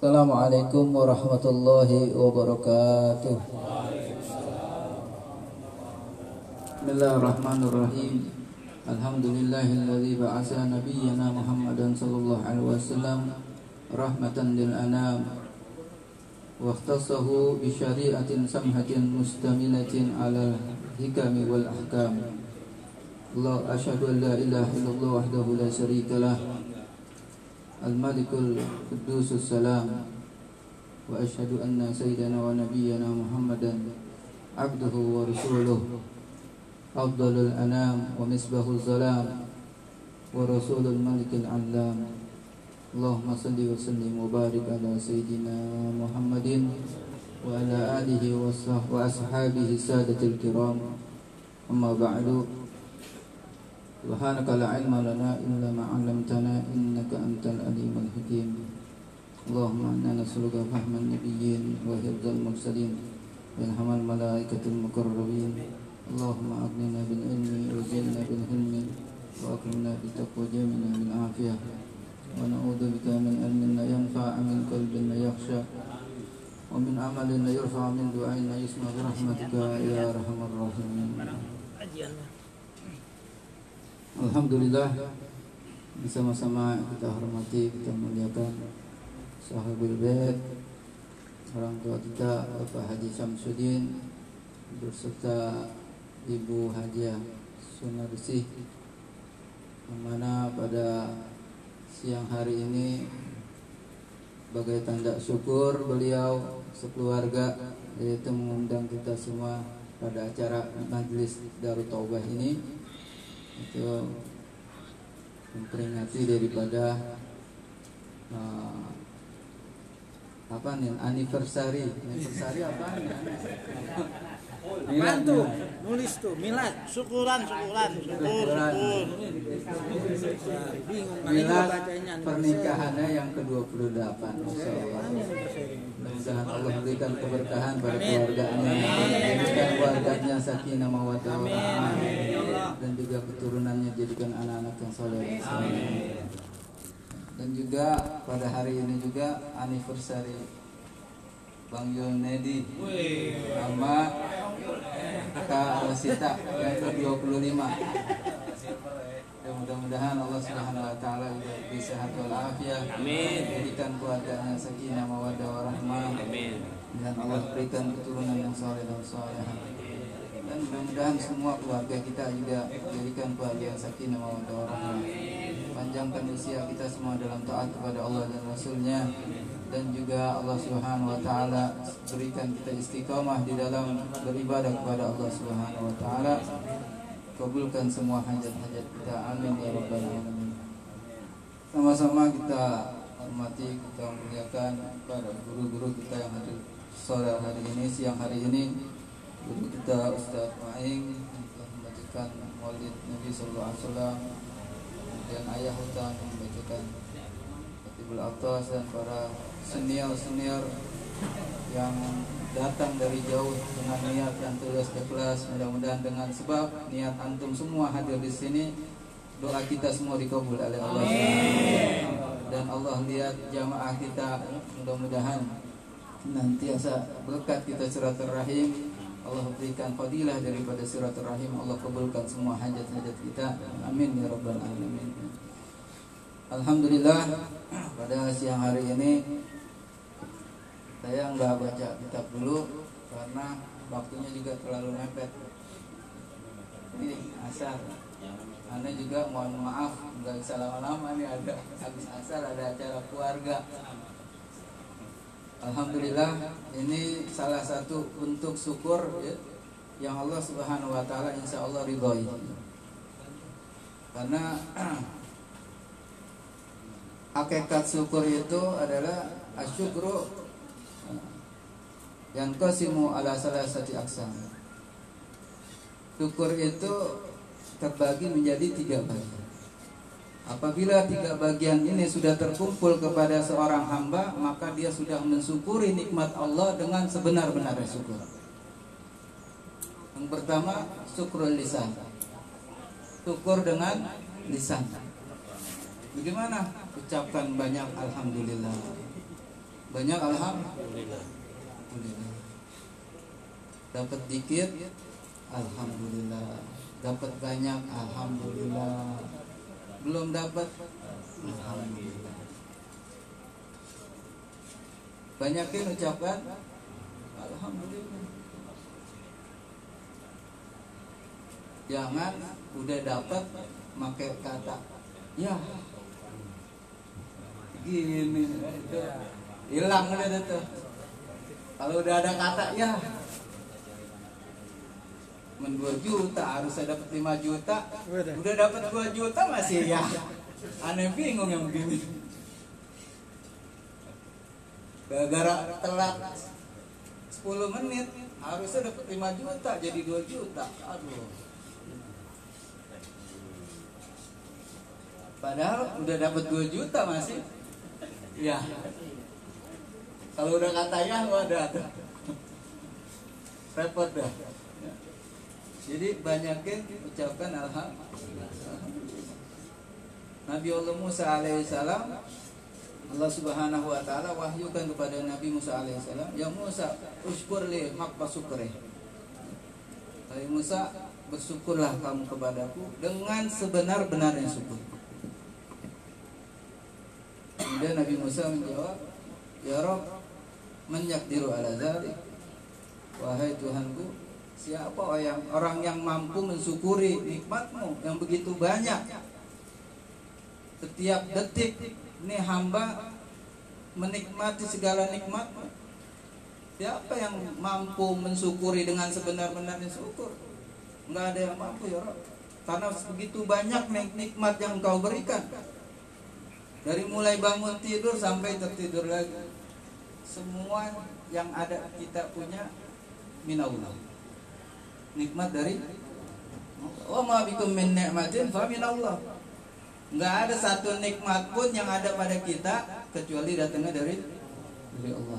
السلام عليكم ورحمة الله وبركاته بسم الله الرحمن الرحيم الحمد لله الذي بعث نبينا محمدا صلى الله عليه وسلم رحمة للأنام واختصه بشريعة سمحة مستملة على الحكم والأحكام الله أشهد أن لا إله إلا الله وحده لا شريك له الملك القدوس السلام وأشهد أن سيدنا ونبينا محمدا عبده ورسوله. أفضل الأنام ومصباح الظلام ورسول الملك العلام. اللهم صل وسلم وبارك على سيدنا محمد وعلى آله وأصحابه السادة الكرام. أما بعد سبحانك لا علم لنا إلا ما علمتنا إنك أنت العليم الحكيم. اللهم إنا نسألك فهم النبيين وحفظ المرسلين وإلهام الملائكة المقربين. اللهم أغننا بالعلم وزدنا بالحلم وأكرمنا بالتقوى جميعنا بالعافية. ونعوذ بك من علم لا ينفع من قلب لا يخشى ومن عمل لا يرفع من دعاء لا يسمع برحمتك يا أرحم الراحمين. Alhamdulillah bersama-sama kita hormati, kita muliakan sahabat bait orang tua kita Bapak Haji Samsudin berserta Ibu Hajiah Sunarsi yang mana pada siang hari ini sebagai tanda syukur beliau sekeluarga yaitu mengundang kita semua pada acara majlis Darut Taubah ini itu memperingati daripada uh, apa nih anniversary. Anniversary apa? Nih Bantu nulis tuh milad syukuran syukuran. Syukur syukur. Bingung milad pernikahannya yang ke-28 Masya Allah mudah-mudahan Allah berikan keberkahan pada keluarganya. Jadikan keluarganya sakinah mawaddah warahmah dan juga keturunannya jadikan anak-anak yang soleh. Dan juga pada hari ini juga anniversary Bang Yunedi sama Kak Rosita yang ke-25 Ya mudah-mudahan Allah Subhanahu wa taala juga beri sehat wal afiat. Amin. Jadikan keluarganya sakinah mawaddah warahmah. Amin. Dan Allah berikan keturunan yang saleh dan saleh. Dan mudah-mudahan semua keluarga kita juga jadikan keluarga yang sakinah mawaddah warahmah. Panjangkan usia kita semua dalam taat kepada Allah dan Rasulnya dan juga Allah Subhanahu wa taala berikan kita istiqamah di dalam beribadah kepada Allah Subhanahu wa taala. Kabulkan semua hajat-hajat kita. Amin ya rabbal alamin. Sama-sama kita hormati kita muliakan para guru-guru kita yang hadir sore hari ini siang hari ini. Guru kita Ustaz Maing telah membacakan maulid Nabi Sallallahu Alaihi Wasallam. Kemudian ayah hutan membacakan Fatibul Atas dan para senior-senior yang datang dari jauh dengan niat yang tulus ikhlas. Mudah-mudahan dengan sebab niat antum semua hadir di sini doa kita semua dikabul oleh Allah. Dan Allah lihat jamaah kita mudah-mudahan nantiasa berkat kita silaturahim. Allah berikan fadilah daripada silaturahim. Allah kabulkan semua hajat-hajat kita. Amin ya rabbal alamin. Alhamdulillah pada siang hari ini saya nggak baca kitab dulu karena waktunya juga terlalu mepet. Ini asar. Anda juga mohon maaf nggak bisa lama-lama nih ada habis asar ada acara keluarga. Alhamdulillah ini salah satu untuk syukur ya, yang Allah Subhanahu Wa Taala Insya Allah ridhoi. Karena hakikat syukur itu adalah asyukru yang kasimu ala salah satu aksam. Syukur itu terbagi menjadi tiga bagian. Apabila tiga bagian ini sudah terkumpul kepada seorang hamba, maka dia sudah mensyukuri nikmat Allah dengan sebenar-benarnya syukur. Yang pertama, syukur lisan. Syukur dengan lisan. Bagaimana? Ucapkan banyak alhamdulillah. banyak alhamdulillah dapat dikit? Alhamdulillah. Dapat banyak? Alhamdulillah. Belum dapat? Alhamdulillah. Banyakin ucapkan? Alhamdulillah. Jangan udah dapat pakai kata ya. Gini hilang udah tuh kalau udah ada kata ya men 2 juta harus saya dapat 5 juta. Udah dapat 2 juta masih ya. Aneh bingung yang begini. Gara-gara telat 10 menit harusnya dapat 5 juta jadi 2 juta. Aduh. Padahal udah dapat 2 juta masih. Ya kalau udah kata ya wadah. Repot dah. Jadi banyakin ucapkan alhamdulillah. Nabi Allah Musa alaihissalam Allah subhanahu wa ta'ala wahyukan kepada Nabi Musa alaihissalam Ya Musa usykur li haqqa syukri Nabi Musa bersyukurlah kamu kepadaku dengan sebenar-benarnya syukur. Kemudian Nabi Musa menjawab Ya Menyakdiru ala zalik Wahai Tuhanku Siapa yang orang yang mampu mensyukuri nikmatmu yang begitu banyak? Setiap detik ini hamba menikmati segala nikmatmu. Siapa yang mampu mensyukuri dengan sebenar-benarnya syukur? Enggak ada yang mampu ya Rob Karena begitu banyak nikmat yang kau berikan. Dari mulai bangun tidur sampai tertidur lagi Semua yang ada kita punya Minallah Nikmat dari Wa ma bikum min ni'matin fa minallah Enggak ada satu nikmat pun yang ada pada kita Kecuali datangnya dari Dari Allah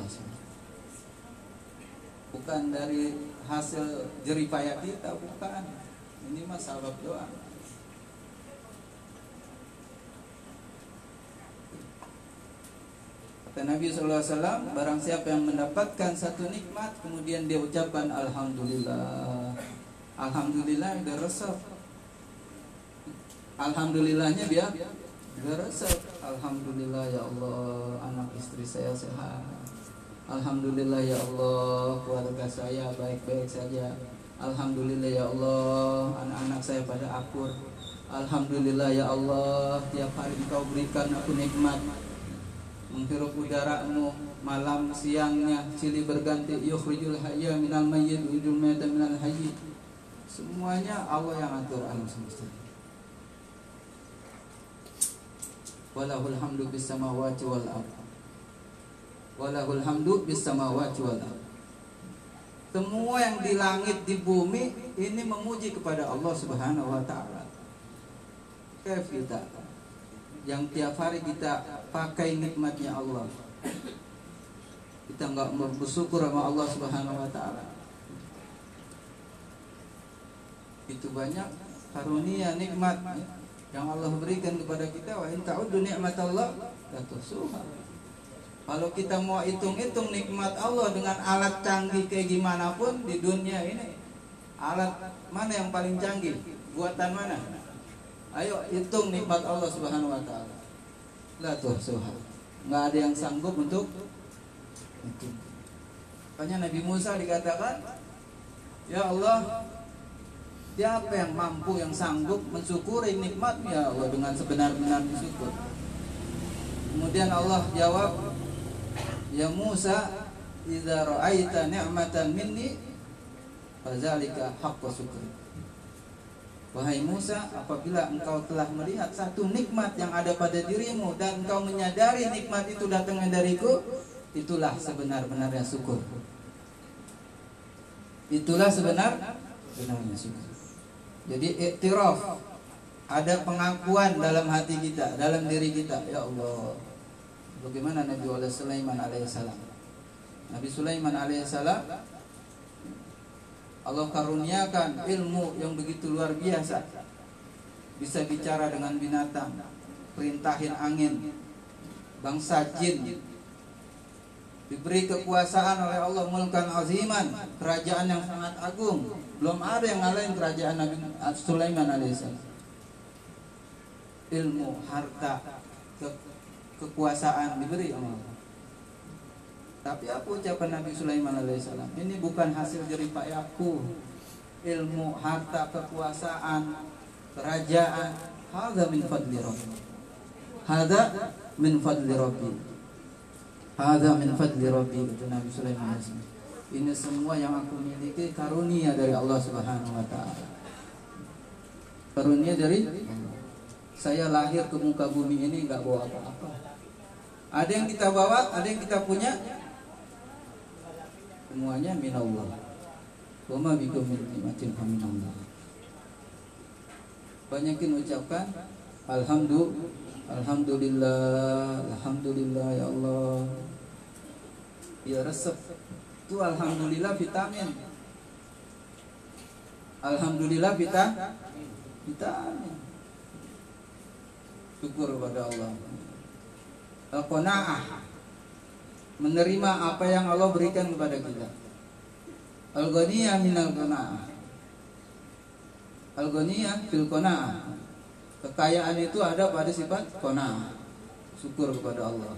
Bukan dari hasil jeripaya kita Bukan. Ini mah sabab doa Kata Nabi SAW Barang siapa yang mendapatkan satu nikmat Kemudian dia ucapkan Alhamdulillah. Alhamdulillah resep. Alhamdulillahnya dia resep. Alhamdulillah ya Allah Anak istri saya sehat. Alhamdulillah ya Allah Keluarga saya baik-baik saja. Alhamdulillah ya Allah Anak-anak saya pada akur. Alhamdulillah ya Allah Tiap hari engkau berikan aku nikmat menghirup udaramu malam siangnya silih berganti yukhrijul hayya minal mayyit yujul mayta minal hayy semuanya Allah yang atur alam semesta. Walahul hamdu bis samawati wal ard. Walahul hamdu bis samawati wal ard. Semua yang di langit di bumi ini memuji kepada Allah Subhanahu wa taala. Kaif kita yang tiap hari kita pakai nikmatnya Allah. Kita nggak bersyukur sama Allah Subhanahu Wa Taala. Itu banyak karunia nikmat yang Allah berikan kepada kita. Wa in ta'uddu Allah la tuhsuha. Kalau kita mau hitung-hitung nikmat Allah dengan alat canggih kayak gimana pun di dunia ini alat mana yang paling canggih? Buatan mana? Ayo hitung nikmat Allah Subhanahu wa taala La tuhsuha. Nggak ada yang sanggup untuk itu. Makanya Nabi Musa dikatakan, Ya Allah, siapa yang mampu, yang sanggup mensyukuri nikmat ya Allah dengan sebenar-benar bersyukur. Kemudian Allah jawab, Ya Musa, idza ra'aita ni'matan minni fadzalika haqqu syukri. Wahai Musa, apabila engkau telah melihat satu nikmat yang ada pada dirimu dan engkau menyadari nikmat itu datangnya dariku, itulah sebenar-benarnya syukur. Itulah sebenar benarnya syukur. Jadi iktiraf ada pengakuan dalam hati kita, dalam diri kita. Ya Allah, bagaimana Nabi Sulaiman alaihissalam? Nabi Sulaiman alaihissalam Allah karuniakan ilmu yang begitu luar biasa. Bisa bicara dengan binatang Perintahin angin Bangsa jin. Diberi kekuasaan oleh Allah mulkan aziman kerajaan yang sangat agung. Belum ada yang ngalahin kerajaan Nabi Sulaiman alaihissalam ilmu harta ke, kekuasaan diberi Allah tapi apa ucapan Nabi Sulaiman alaihissalam ini bukan hasil jerih payahku ilmu harta kekuasaan kerajaan hadza min fadli rabbi hadza min fadli rabbi Hadza min fadli rabbi kata Nabi Sulaiman Ini semua yang aku miliki karunia dari Allah Subhanahu wa taala. Karunia dari saya lahir ke muka bumi ini nggak bawa apa-apa. Ada yang kita bawa, ada yang kita punya. Semuanya minallah. Wa ma bikum min ni'matin faminallah. Banyakin ucapkan alhamdulillah Alhamdulillah, Alhamdulillah ya Allah. Ya resep itu Alhamdulillah vitamin. Alhamdulillah vita, vitamin. Syukur kepada Allah. Al-qanaah menerima apa yang Allah berikan kepada kita. Al-ghaniyah minal qanaah. Al-ghaniyah fil qanaah Kekayaan itu ada pada sifat kona. Syukur kepada Allah.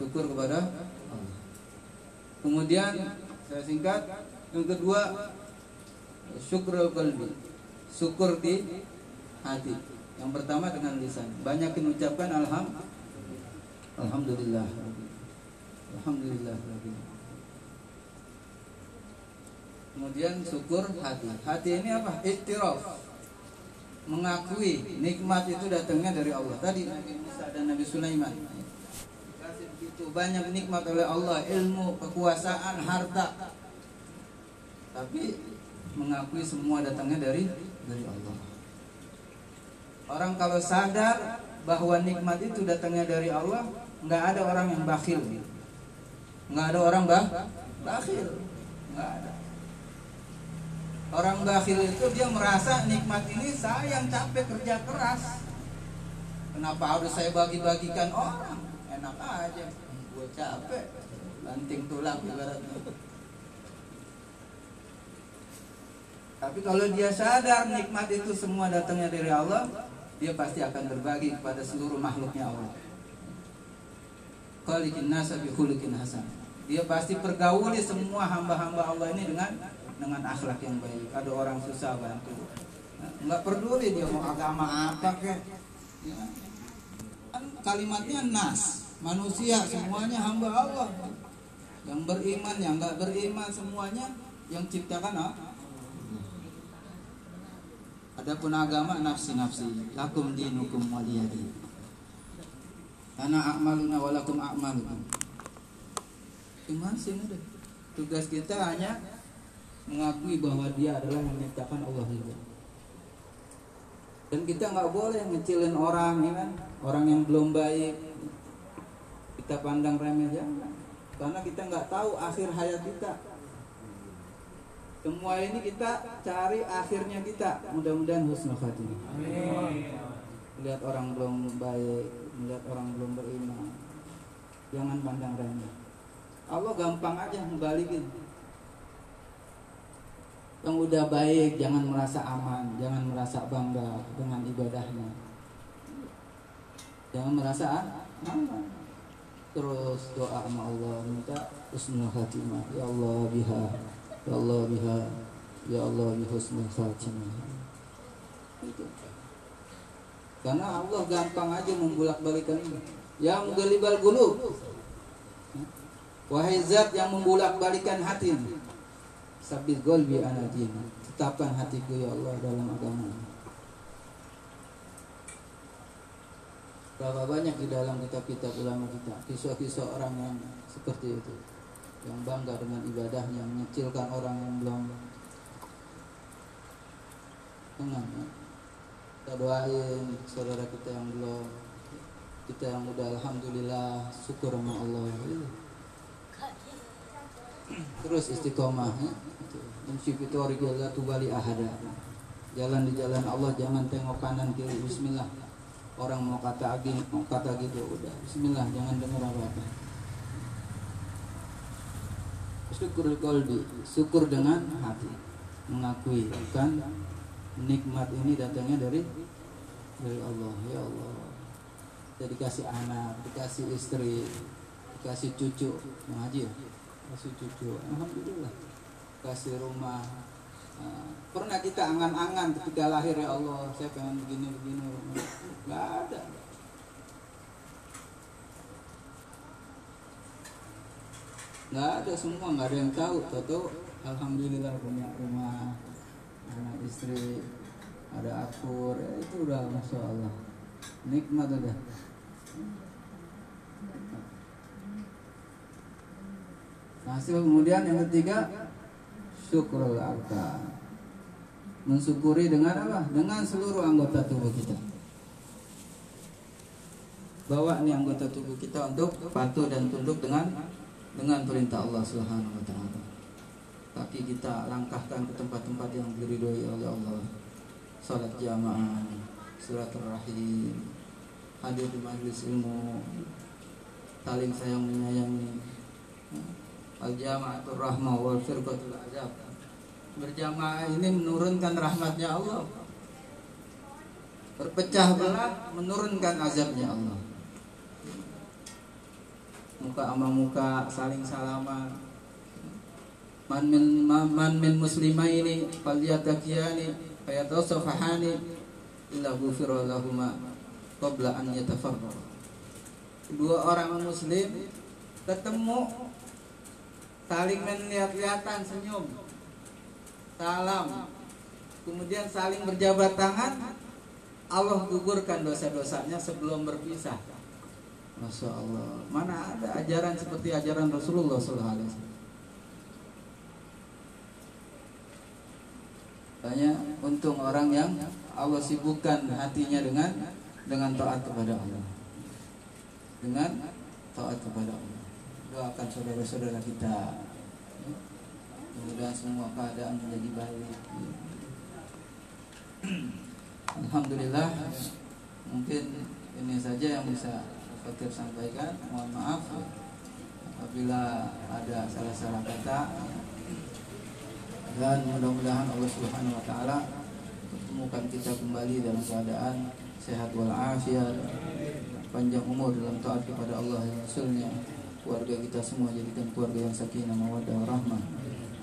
Syukur kepada Allah. Kemudian saya singkat yang kedua syukur qalbi. Syukur di hati. Yang pertama dengan lisan. Banyak mengucapkan alham alhamdulillah. Alhamdulillah. Kemudian syukur hati. Hati ini apa? Iktiraf mengakui nikmat itu datangnya dari Allah. Tadi Nabi Musa dan Nabi Sulaiman. Begitu banyak nikmat oleh Allah, ilmu, kekuasaan, harta. Tapi mengakui semua datangnya dari dari Allah. Orang kalau sadar bahwa nikmat itu datangnya dari Allah, nggak ada orang yang bakhil. Nggak ada orang bah bakhil. Nggak ada. Orang bakhil itu dia merasa nikmat ini saya yang capek kerja keras. Kenapa harus saya bagi-bagikan orang? Enak aja. Gue capek. Banting tulang ibaratnya. Tapi kalau dia sadar nikmat itu semua datangnya dari Allah, dia pasti akan berbagi kepada seluruh makhluknya Allah. Khaliqin nasa bi hasan. Dia pasti pergauli semua hamba-hamba Allah ini dengan dengan akhlak yang baik. Ada orang susah bantu. Nggak peduli dia mau agama apa kek. Ya. Kan kalimatnya nas, manusia semuanya hamba Allah. Yang beriman, yang nggak beriman semuanya yang ciptakan apa? Adapun agama nafsi-nafsi, lakum dinukum waliyadi. Ana a'maluna walakum a'malukum. Udah? Tugas kita hanya mengakui bahwa dia adalah yang menciptakan Allah juga. Dan kita nggak boleh ngecilin orang, ya kan? Orang yang belum baik kita pandang remeh jangan, karena kita nggak tahu akhir hayat kita. Semua ini kita cari akhirnya kita. Mudah-mudahan husnul khatimah. Lihat orang belum baik, melihat orang belum beriman. Jangan pandang remeh. Allah gampang aja membalikin yang udah baik jangan merasa aman jangan merasa bangga dengan ibadahnya. Jangan merasa aman. Terus doa sama Allah minta husnul khatimah. Ya Allah biha ya Allah biha ya Allah bi husnul khatimah karena Allah gampang aja membulak balikan ini. Yang menggelibal gulub wahai zat yang membulak balikan hati. Sabit golbi anadina Tetapkan hatiku ya Allah dalam agama. Berapa banyak di dalam kitab-kitab ulama kita? Kisah-kisah orang yang seperti itu. Yang bangga dengan ibadahnya Mengecilkan orang yang belum. Tenang ya. Kita doain saudara kita yang belum. Kita yang udah Alhamdulillah Syukur sama Allah Terus istiqomah ya Insyfitori tubali ahada. Jalan di jalan Allah jangan tengok kanan kiri Bismillah. Orang mau kata agi mau kata gitu udah. Bismillah jangan dengar apa-apa. Syukur qalbi syukur dengan hati. Mengakui bukan nikmat ini datangnya dari dari Allah. Ya Allah. Kita dikasih anak dikasih istri dikasih cucu mengaji kasih cucu alhamdulillah. Kasih rumah. Nah, pernah kita angan-angan ketika lahir ya Allah saya pengen begini begini nggak ada. Nggak ada semua nggak ada yang tahu. Tahu alhamdulillah punya rumah. Anak istri ada akur. Ya itu udah masya Allah. Nikmat udah hasil kemudian yang ketiga syukur arka mensyukuri dengan apa dengan seluruh anggota tubuh kita bawa nih anggota tubuh kita untuk patuh dan tunduk dengan dengan perintah Allah Subhanahu wa taala. Kaki kita langkahkan ke tempat-tempat yang diridhoi oleh Allah. Salat jamaah, surat rahim, hadir di majlis ilmu, saling sayang menyayangi. Al-jama'atul rahmah wal firqatul azab. Berjamaah ini menurunkan rahmatnya Allah. Berpecah belah menurunkan azabnya Allah muka sama muka saling salaman man min man min muslimaini falyatakiani fayatasafahani illa ghufira lahuma qabla an yatafarraq dua orang muslim ketemu saling melihat-lihatan senyum salam. Kemudian saling berjabat tangan Allah gugurkan dosa-dosanya sebelum berpisah. Masya Allah Mana ada ajaran seperti ajaran Rasulullah SAW Tanya untung orang yang Allah sibukkan hatinya dengan dengan taat kepada Allah. Dengan taat kepada Allah doakan saudara-saudara kita. Mudah semua keadaan menjadi baik. Alhamdulillah mungkin ini saja yang bisa Fakir sampaikan. Mohon maaf apabila ada salah-salah kata. Dan mudah-mudahan Allah Subhanahu wa taala pertemukan kita kembali dalam keadaan sehat walafiat panjang umur dalam taat kepada Allah dan Rasulnya keluarga kita semua jadikan keluarga yang sakinah mawaddah warahmah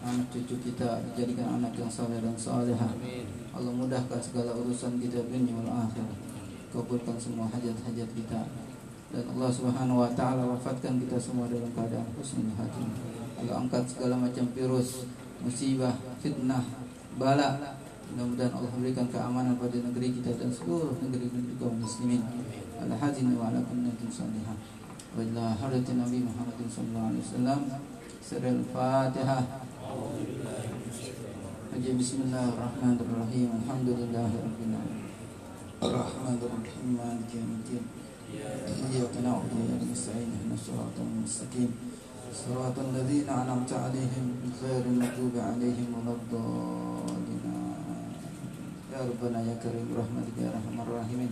anak cucu kita jadikan anak yang saleh dan salehah Allah mudahkan segala urusan kita dunia wal akhirah kabulkan semua hajat-hajat kita dan Allah Subhanahu wa taala wafatkan kita semua dalam keadaan husnul khatimah. Allah angkat segala macam virus, musibah, fitnah, bala. Mudah-mudahan Allah berikan keamanan pada negeri kita dan seluruh negeri-negeri kaum muslimin. Ala hadin wa ala kunnatin salihah. وإلى حضرة النبي محمد صلى الله عليه وسلم سر الفاتحة. بسم الله الرحمن الرحيم. الحمد لله رب العالمين. الرحمن الرحيم. مالك يوم الدين. إياك نعبد وإياك نستعين. اهدنا الصراط المستقيم. صراط الذين أنعمت عليهم غير المغضوب عليهم ولا الضالين. يا ربنا يا كريم برحمتك يا أرحم الراحمين.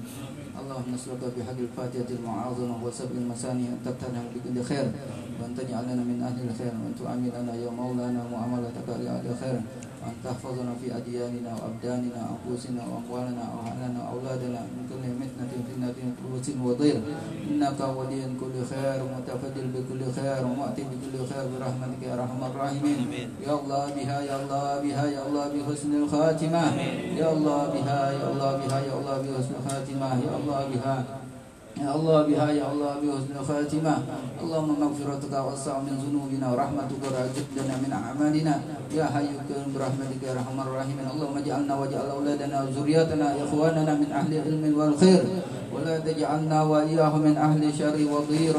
اللهم نسألك بحق الفاتحة المعاظمة وسبع المثاني أن تفتح بكل خير وأن تجعلنا من أهل الخير وأن تعاملنا يا مولانا معاملتك لأهل الخير. وأن تحفظنا في أدياننا وأبداننا وأنفسنا وأموالنا وأهلنا وأولادنا من كل فتنة فتنة قوة وضير إنك ولي كل خير ومتفضل بكل خير ومؤتي بكل خير برحمتك يا أرحم الراحمين. يا الله بها يا الله بها يا الله بحسن الخاتمة. يا الله بها يا الله بها يا الله بحسن الخاتمة. يا الله بها. Ya Allah biha ya Allah bi husnul khatimah Allahumma maghfiratuka wasa' min dhunubina wa rahmatuka rajib lana min a'malina ya hayyu bi rahmatika ya arhamar rahimin Allahumma ij'alna waj'al auladana wa zurriyyatana ikhwanana min ahli ilmin wal khair wa la taj'alna wa iyyahum min ahli syarri wa dhir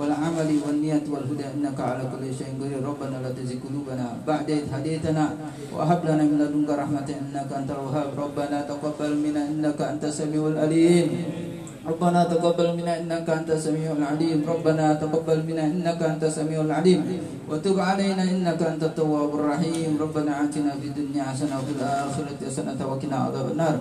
والعمل والنية والهدى إنك على كل شيء قدير. ربنا لا تزغ قلوبنا بعد إذ هديتنا وهب لنا من لدنك رحمة إنك أنت الوهاب. ربنا تقبل منا إنك أنت السميع العليم. ربنا تقبل منا إنك أنت السميع العليم. ربنا تقبل منا إنك أنت السميع العليم. وتب علينا إنك أنت التواب الرحيم. ربنا آتنا في الدنيا حسنة وفي الآخرة حسنة وقنا عذاب النار.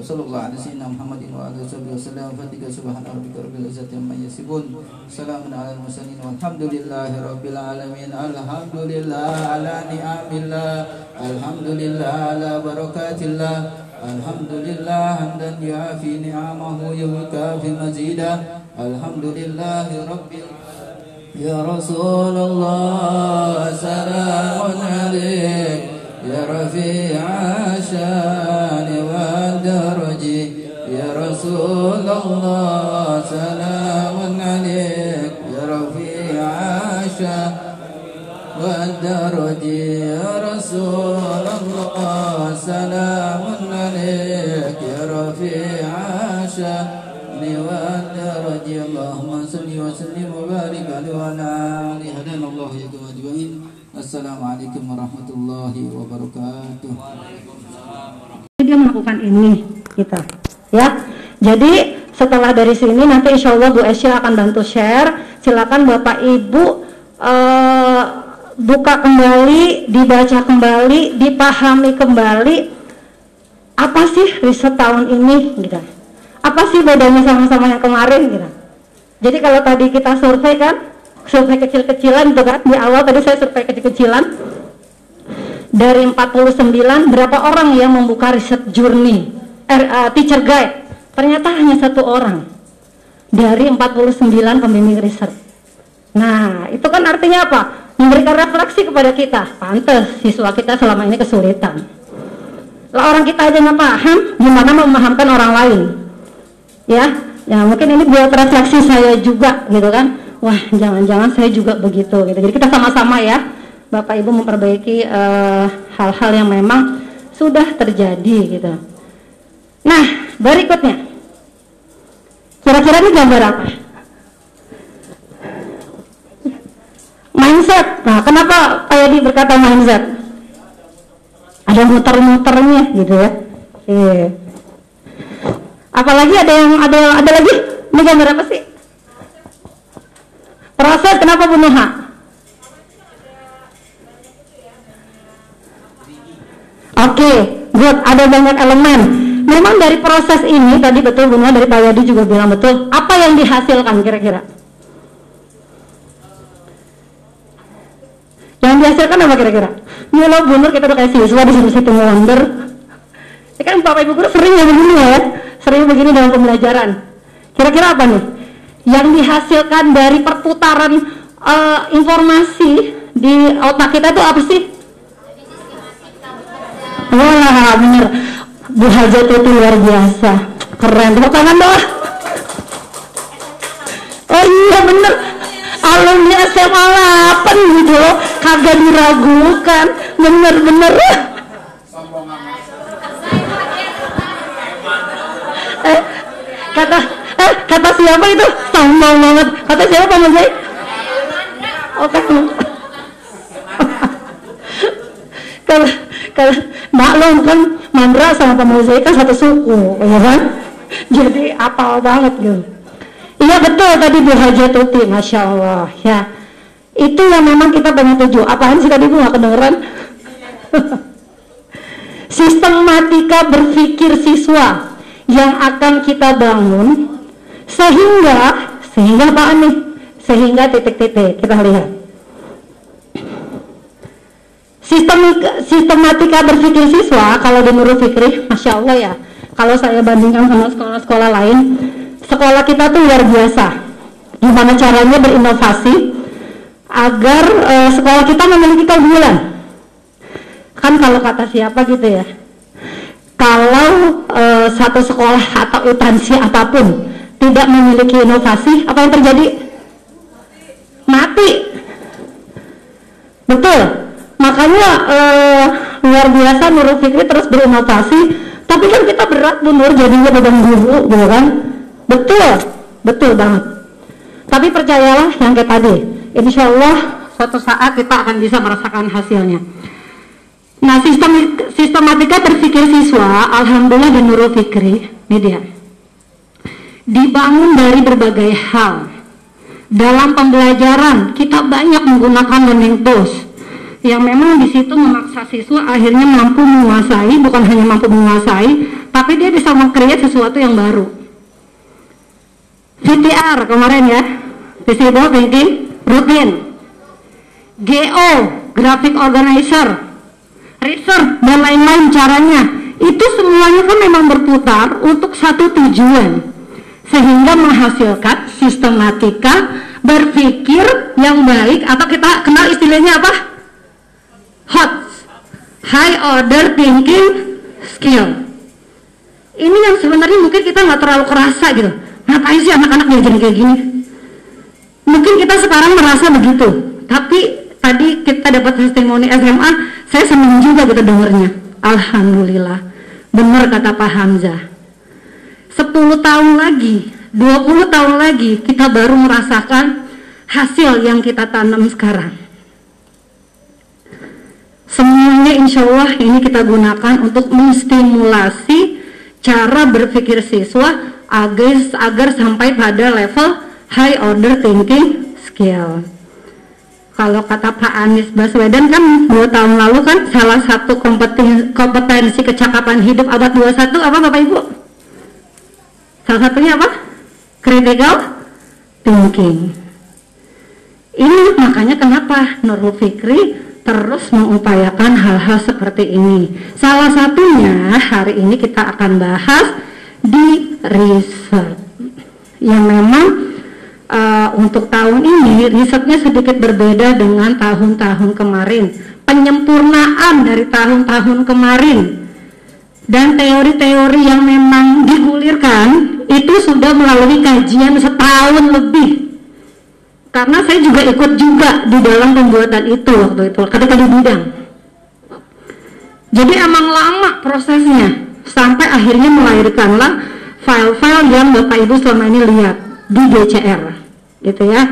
وصلى الله على سيدنا محمد وعلى وصحبه وسلم. فتك سبحان ربك رب العزة عما يصفون. سلام على المرسلين. والحمد لله رب العالمين. الحمد لله على نعم الله. الحمد لله على بركات الله. الحمد لله حمدا يعافي نعمه يكافي مزيدا. الحمد لله رب يا رسول الله سلام عليك. يا رفيع الشأن والدرج. يا رسول الله سلام عليك. يا رفيع الشأن والدرج. يا رسول الله سلام يا رفيع الشأن والدرج اللهم صل وسلم وبارك عليه وعلى آله هدانا الله يا أجمعين السلام عليكم ورحمة الله وبركاته dia melakukan ini kita ya jadi setelah dari sini nanti insya Allah Bu Esya akan bantu share silakan Bapak Ibu eh, buka kembali dibaca kembali dipahami kembali apa sih riset tahun ini? Gitu. Apa sih bedanya sama-sama yang kemarin? Gitu. Jadi kalau tadi kita survei kan survei kecil-kecilan itu kan? Di awal tadi saya survei kecil-kecilan. Dari 49 berapa orang yang membuka riset journey? Er, uh, teacher guide. Ternyata hanya satu orang dari 49 pembimbing riset. Nah itu kan artinya apa? Memberikan refleksi kepada kita. Pantas siswa kita selama ini kesulitan lah orang kita aja nggak paham gimana memahamkan orang lain ya ya mungkin ini buat refleksi saya juga gitu kan wah jangan-jangan saya juga begitu gitu jadi kita sama-sama ya Bapak Ibu memperbaiki eh, hal-hal uh, yang memang sudah terjadi gitu. Nah, berikutnya. Kira-kira ini gambar apa? Mindset. Nah, kenapa Pak Yadi berkata mindset? Ada muter-muternya gitu ya. Iya. Apalagi ada yang ada ada lagi? Ini gambar apa sih? Proses kenapa bunuh hak? Oke, good. Ada banyak elemen. Memang dari proses ini tadi betul Bunda dari Pak Yadi juga bilang betul. Apa yang dihasilkan kira-kira? Yang dihasilkan apa kira-kira? Ya lo Bunur kita udah kayak siswa di situ wonder. Ya kan Bapak Ibu guru sering ya begini ya, sering begini dalam pembelajaran. Kira-kira apa nih? Yang dihasilkan dari perputaran uh, informasi di otak kita itu apa sih? Wah bener Bu Hajat itu luar biasa Keren Tepuk tangan doang Oh iya bener Alumni SMA 8 gitu loh. Kagak diragukan. Bener-bener. Eh kata eh kata siapa itu? Sombong banget. Kata siapa Mujai oh kan kalau kalau maklum kan Mandra sama Pak kan satu suku ya kan? Jadi apal banget gitu iya betul tadi Bu Hajatuti Masya Allah ya. Itu yang memang kita banyak tuju. Apaan sih tadi Bu gak kedengeran? Sistematika berpikir siswa yang akan kita bangun sehingga sehingga apa nih? Sehingga titik-titik kita lihat. Sistematika, sistematika berpikir siswa kalau di Nurul Fikri Masya Allah ya. Kalau saya bandingkan sama sekolah-sekolah lain sekolah kita tuh luar biasa. Gimana caranya berinovasi agar uh, sekolah kita memiliki keunggulan? Kan kalau kata siapa gitu ya kalau uh, satu sekolah atau instansi apa pun tidak memiliki inovasi apa yang terjadi? Mati. Betul. Makanya uh, luar biasa Nurul Fikri terus berinovasi. Tapi kan kita berat Bu Nur jadinya beban guru gitu kan betul betul banget tapi percayalah yang kayak tadi insya Allah suatu saat kita akan bisa merasakan hasilnya nah sistem sistematika berpikir siswa Alhamdulillah dan Nurul Fikri ini dia dibangun dari berbagai hal. Dalam pembelajaran kita banyak menggunakan learning tools yang memang di situ memaksa siswa akhirnya mampu menguasai, bukan hanya mampu menguasai, tapi dia bisa mengkreat sesuatu yang baru. VTR kemarin ya, visible thinking rutin. GO, graphic organizer, research dan lain-lain caranya. Itu semuanya kan memang berputar untuk satu tujuan sehingga menghasilkan sistematika berpikir yang baik atau kita kenal istilahnya apa? Hot high order thinking skill. Ini yang sebenarnya mungkin kita nggak terlalu kerasa gitu. Ngapain sih anak-anak diajarin kayak gini? Mungkin kita sekarang merasa begitu, tapi tadi kita dapat testimoni SMA, saya senang juga gitu dengernya. Alhamdulillah, benar kata Pak Hamzah 10 tahun lagi, 20 tahun lagi kita baru merasakan hasil yang kita tanam sekarang. Semuanya insya Allah ini kita gunakan untuk menstimulasi cara berpikir siswa agar, agar sampai pada level high order thinking skill. Kalau kata Pak Anies Baswedan kan dua tahun lalu kan salah satu kompetensi, kompetensi kecakapan hidup abad 21 apa Bapak Ibu? Salah satunya apa? Critical thinking. Ini makanya kenapa Nurul Fikri terus mengupayakan hal-hal seperti ini. Salah satunya hari ini kita akan bahas di riset yang memang uh, untuk tahun ini risetnya sedikit berbeda dengan tahun-tahun kemarin. Penyempurnaan dari tahun-tahun kemarin dan teori-teori yang memang digulirkan itu sudah melalui kajian setahun lebih. Karena saya juga ikut juga di dalam pembuatan itu waktu itu ketika di bidang. Jadi emang lama prosesnya sampai akhirnya melahirkanlah file-file yang Bapak Ibu selama ini lihat di DCR gitu ya.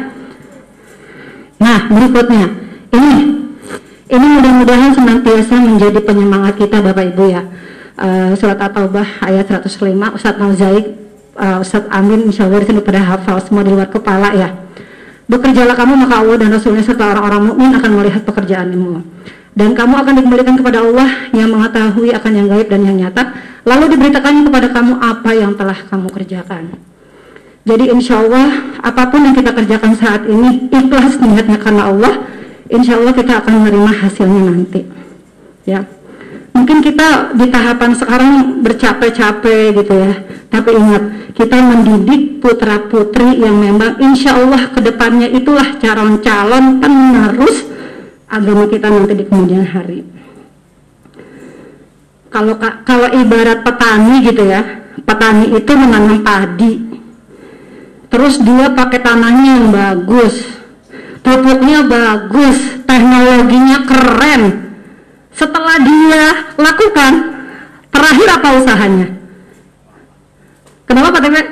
Nah berikutnya. Ini ini mudah-mudahan senantiasa menjadi penyemangat kita Bapak Ibu ya. Uh, surat At-Taubah ayat 105 Ustadz Nauzaik uh, Ustadz Amin insya Allah di sini pada hafal semua di luar kepala ya. Bekerjalah kamu maka Allah dan Rasulnya serta orang-orang mukmin akan melihat pekerjaanmu dan kamu akan dikembalikan kepada Allah yang mengetahui akan yang gaib dan yang nyata lalu diberitakan kepada kamu apa yang telah kamu kerjakan. Jadi insya Allah apa pun yang kita kerjakan saat ini ikhlas niatnya karena Allah insya Allah kita akan menerima hasilnya nanti. Ya. Mungkin kita di tahapan sekarang bercapek-capek gitu ya. Tapi ingat kita mendidik putra putri yang memang insya Allah ke depannya itulah calon-calon penerus agama kita nanti di kemudian hari. Kalau kalau ibarat petani gitu ya petani itu menanam padi. Terus dia pakai tanahnya yang bagus. Pupuknya bagus teknologinya keren. Setelah dia lakukan terakhir apa usahanya? Kenapa Pak Tepek?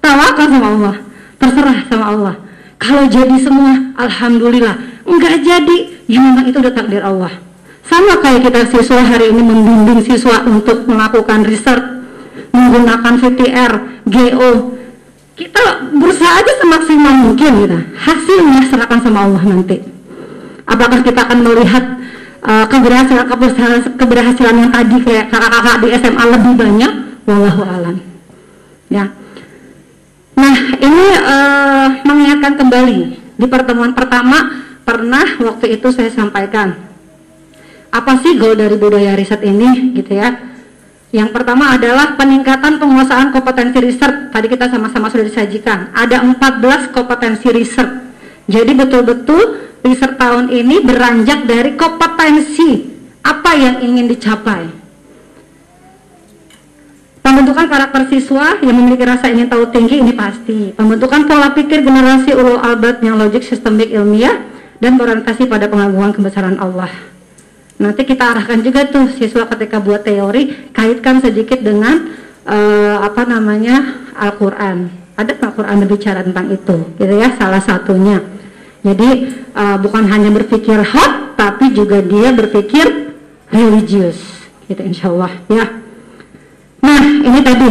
Tawakal sama Allah. Terserah sama Allah. Kalau jadi semua Alhamdulillah enggak jadi. Ya memang itu udah takdir Allah. Sama kayak kita siswa hari ini membimbing siswa untuk melakukan riset menggunakan VTR, GO kita berusaha aja semaksimal mungkin gitu. Hasilnya serahkan sama Allah nanti. Apakah kita akan melihat uh, keberhasilan, keberhasilan keberhasilan yang tadi kayak kakak-kakak di SMA lebih banyak? Wallahu alam. Ya. Nah ini uh, mengingatkan kembali di pertemuan pertama pernah waktu itu saya sampaikan apa sih goal dari budaya riset ini? Gitu ya. Yang pertama adalah peningkatan penguasaan kompetensi riset. Tadi kita sama-sama sudah disajikan. Ada 14 kompetensi riset. Jadi betul-betul riset tahun ini beranjak dari kompetensi apa yang ingin dicapai. Pembentukan karakter siswa yang memiliki rasa ingin tahu tinggi ini pasti. Pembentukan pola pikir generasi ulul albab yang logik, sistemik, ilmiah, dan berorientasi pada pengagungan kebesaran Allah. Nanti kita arahkan juga tuh siswa ketika buat teori, kaitkan sedikit dengan uh, apa namanya Al-Quran. Ada Al-Quran berbicara tentang itu, gitu ya, salah satunya. Jadi uh, bukan hanya berpikir hot, tapi juga dia berpikir religius, gitu insya Allah ya. Nah ini tadi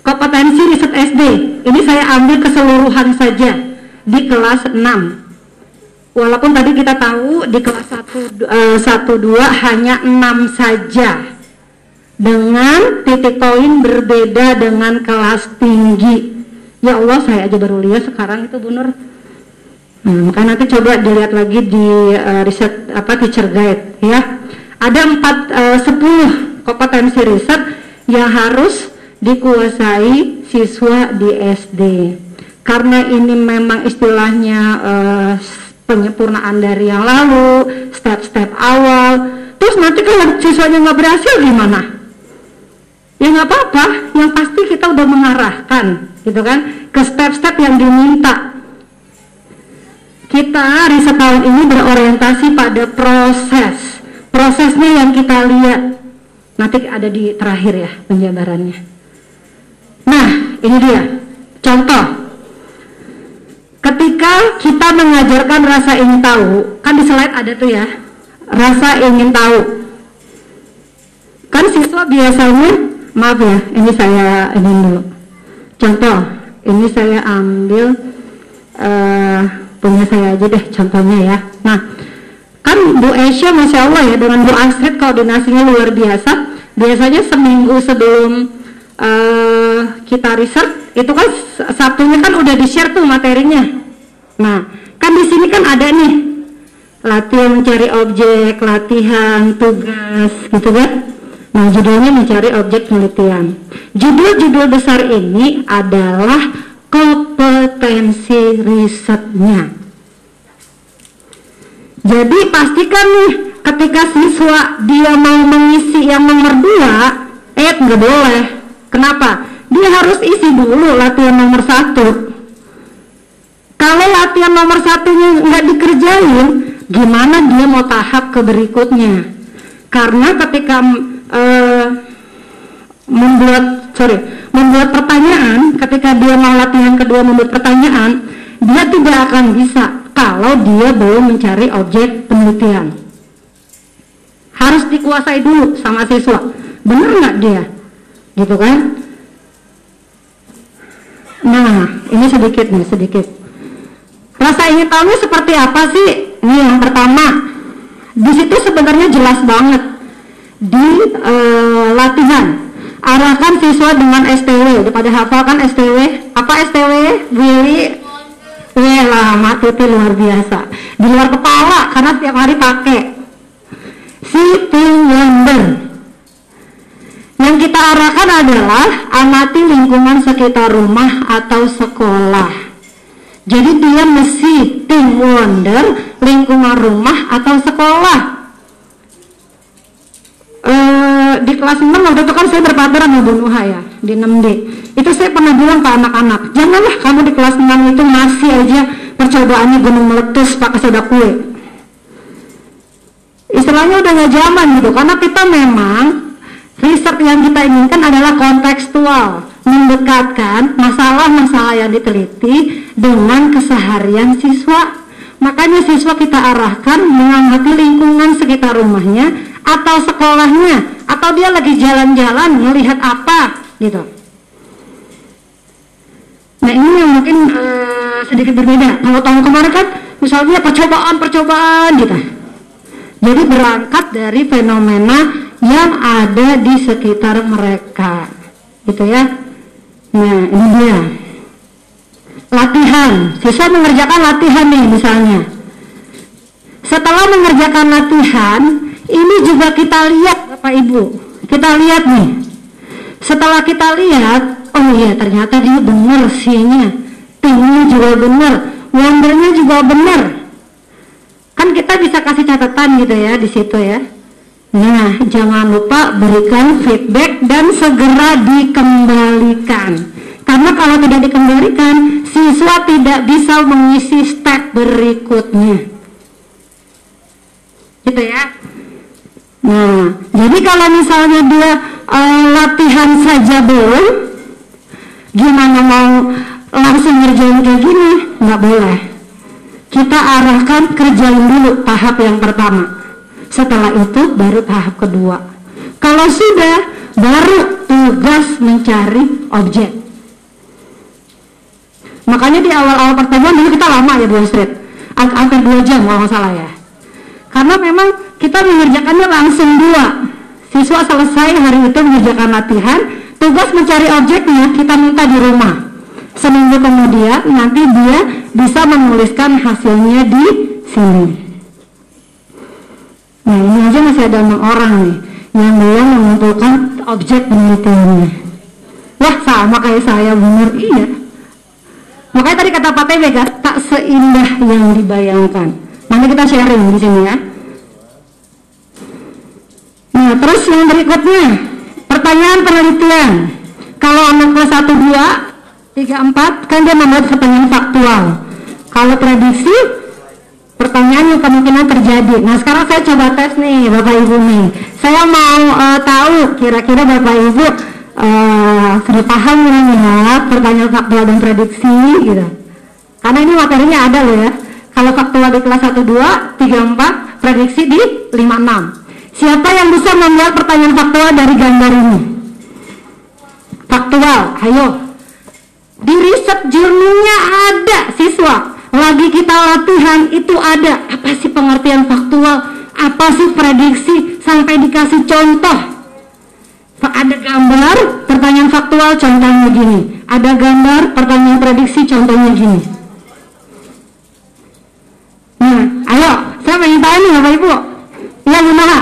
kompetensi riset SD. Ini saya ambil keseluruhan saja di kelas 6. Walaupun tadi kita tahu di kelas 1 1 2 hanya 6 saja. Dengan titik poin berbeda dengan kelas tinggi. Ya Allah, saya aja baru lihat sekarang itu Bu Nur. Nah, makanya nanti coba dilihat lagi di uh, riset apa teacher guide ya. Ada empat uh, sepuluh kompetensi riset yang harus dikuasai siswa di SD. Karena ini memang istilahnya uh, penyempurnaan dari yang lalu, step-step awal. Terus nanti kalau siswanya nggak berhasil gimana? ya nggak apa-apa yang pasti kita udah mengarahkan gitu kan? Ke step-step yang diminta. Kita riset tahun ini berorientasi pada proses. Prosesnya yang kita lihat. Nanti ada di terakhir ya penjabarannya. Nah ini dia. Contoh ketika kita mengajarkan rasa ingin tahu kan di slide ada tuh ya rasa ingin tahu. Kan siswa biasanya maaf ya ini saya ini dulu. Contoh ini saya ambil uh, punya saya aja deh contohnya ya. Nah kan Bu Esya Masya Allah ya dengan Bu Astrid koordinasinya luar biasa. Biasanya seminggu sebelum uh, kita riset itu kan Sabtunya kan udah di share tuh materinya nah kan di sini kan ada nih latihan mencari objek latihan tugas gitu kan Nah, judulnya mencari objek penelitian. Judul-judul besar ini adalah kompetensi risetnya. Jadi pastikan nih ketika siswa dia mau mengisi yang nomor dua, eh nggak boleh. Kenapa? Dia harus isi dulu latihan nomor satu. Kalau latihan nomor satunya nggak dikerjain, gimana dia mau tahap ke berikutnya? Karena ketika uh, membuat sorry membuat pertanyaan ketika dia mau latihan kedua membuat pertanyaan dia tidak akan bisa kalau dia belum mencari objek penelitian harus dikuasai dulu sama siswa benar nggak dia gitu kan? Nah ini sedikit nih sedikit. Rasa ingin tahu seperti apa sih? Ini yang pertama. Di situ sebenarnya jelas banget. Di uh, latihan. Arahkan siswa dengan STW daripada hafalkan STW apa STW Willy? Lama itu luar biasa. Di luar kepala karena setiap hari pakai. Sitting wonder yang kita arahkan adalah amati lingkungan sekitar rumah atau sekolah. Jadi dia mesti tim wonder lingkungan rumah atau sekolah. Eh, di kelas 6 waktu itu kan saya berpartner sama Bu Nuha ya di 6D itu saya pernah bilang ke anak-anak janganlah kamu di kelas 6 itu masih aja percobaannya gunung meletus pakai soda kue. Istilahnya udah nggak zaman gitu karena kita memang riset yang kita inginkan adalah kontekstual mendekatkan masalah-masalah yang diteliti dengan keseharian siswa. Makanya siswa kita arahkan mengamati lingkungan sekitar rumahnya atau sekolahnya atau dia lagi jalan-jalan melihat apa gitu. Nah ini yang mungkin uh, sedikit berbeda. Kalau tahun kemarin kan misalnya percobaan-percobaan gitu. Jadi berangkat dari fenomena yang ada di sekitar mereka gitu ya nah ini dia latihan siswa mengerjakan latihan nih misalnya setelah mengerjakan latihan ini juga kita lihat Bapak Ibu. Kita lihat nih. Setelah kita lihat, oh iya ternyata dia benar sihnya. Tingnya juga benar, wondernya juga benar. Kan kita bisa kasih catatan gitu ya di situ ya. Nah, jangan lupa berikan feedback dan segera dikembalikan. Karena kalau tidak dikembalikan, siswa tidak bisa mengisi step berikutnya. Gitu ya. Nah, jadi kalau misalnya dia uh, latihan saja belum, gimana mau langsung ngerjain kayak gini? Nggak boleh. Kita arahkan kerjain dulu tahap yang pertama. Setelah itu baru tahap kedua. Kalau sudah baru tugas mencari objek. Makanya di awal-awal pertemuan dulu kita lama ya Bu Astrid, hampir dua jam kalau salah ya. Karena memang kita mengerjakannya langsung dua. Siswa selesai hari itu mengerjakan latihan, tugas mencari objeknya kita minta di rumah. Seminggu kemudian nanti dia bisa menuliskan hasilnya di sini. Nah ini aja masih ada enam orang nih yang belum mengumpulkan objek penelitiannya. Wah sama kayak saya bener iya. Makanya tadi kata Pak kan, tak seindah yang dibayangkan. Nanti kita sharing di sini ya. Nah, terus yang berikutnya, pertanyaan penelitian. Kalau anak kelas 1 2 3 4 kan dia membuat pertanyaan faktual. Kalau prediksi pertanyaan yang kemungkinan terjadi. Nah, sekarang saya coba tes nih Bapak Ibu nih. Saya mau uh, tahu kira-kira Bapak Ibu uh, sudah paham ya pertanyaan faktual dan prediksi gitu. Karena ini materinya ada loh ya. Kalau faktual di kelas 1 2 3 4, prediksi di 5 6. Siapa yang bisa membuat pertanyaan faktual dari gambar ini? Faktual, ayo. Di riset jurnalnya ada siswa. Lagi kita latihan itu ada. Apa sih pengertian faktual? Apa sih prediksi? Sampai dikasih contoh. Ada gambar, pertanyaan faktual contohnya gini. Ada gambar, pertanyaan prediksi contohnya gini. Nah, ayo, saya ingin tanya nih Bapak Ibu. Ya, gimana?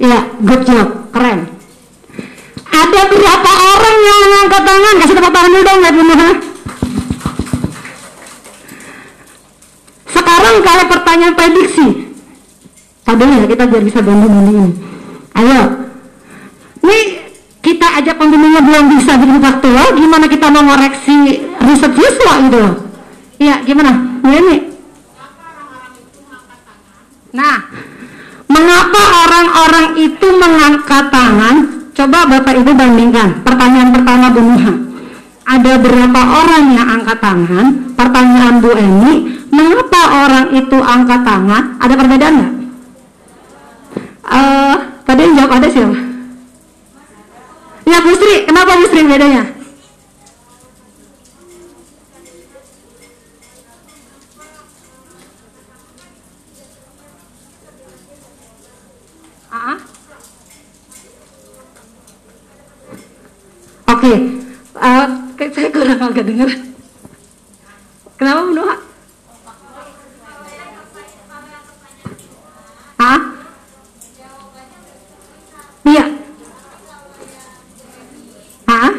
Iya, good job, keren. Ada berapa orang yang angkat tangan? Kasih tepuk tangan dulu dong, ya Sekarang kalau pertanyaan prediksi, Tadi ya kita biar bisa banding ini. Ayo, ini kita ajak pembimbingnya belum bisa bikin faktual, gimana kita mau ngoreksi riset siswa gitu Iya, gimana? Ini. Nah, Mengapa orang-orang itu mengangkat tangan? Coba Bapak Ibu bandingkan. Pertanyaan pertama Bu Nuha. Ada berapa orang yang angkat tangan? Pertanyaan Bu Eni, mengapa orang itu angkat tangan? Ada perbedaan nggak? Uh, tadi yang jawab ada siapa? Ya Bu Sri, kenapa Bu Sri bedanya? Oke, okay. uh, agak dengar. Kenapa Bu Noah? Hah? Iya. Hah?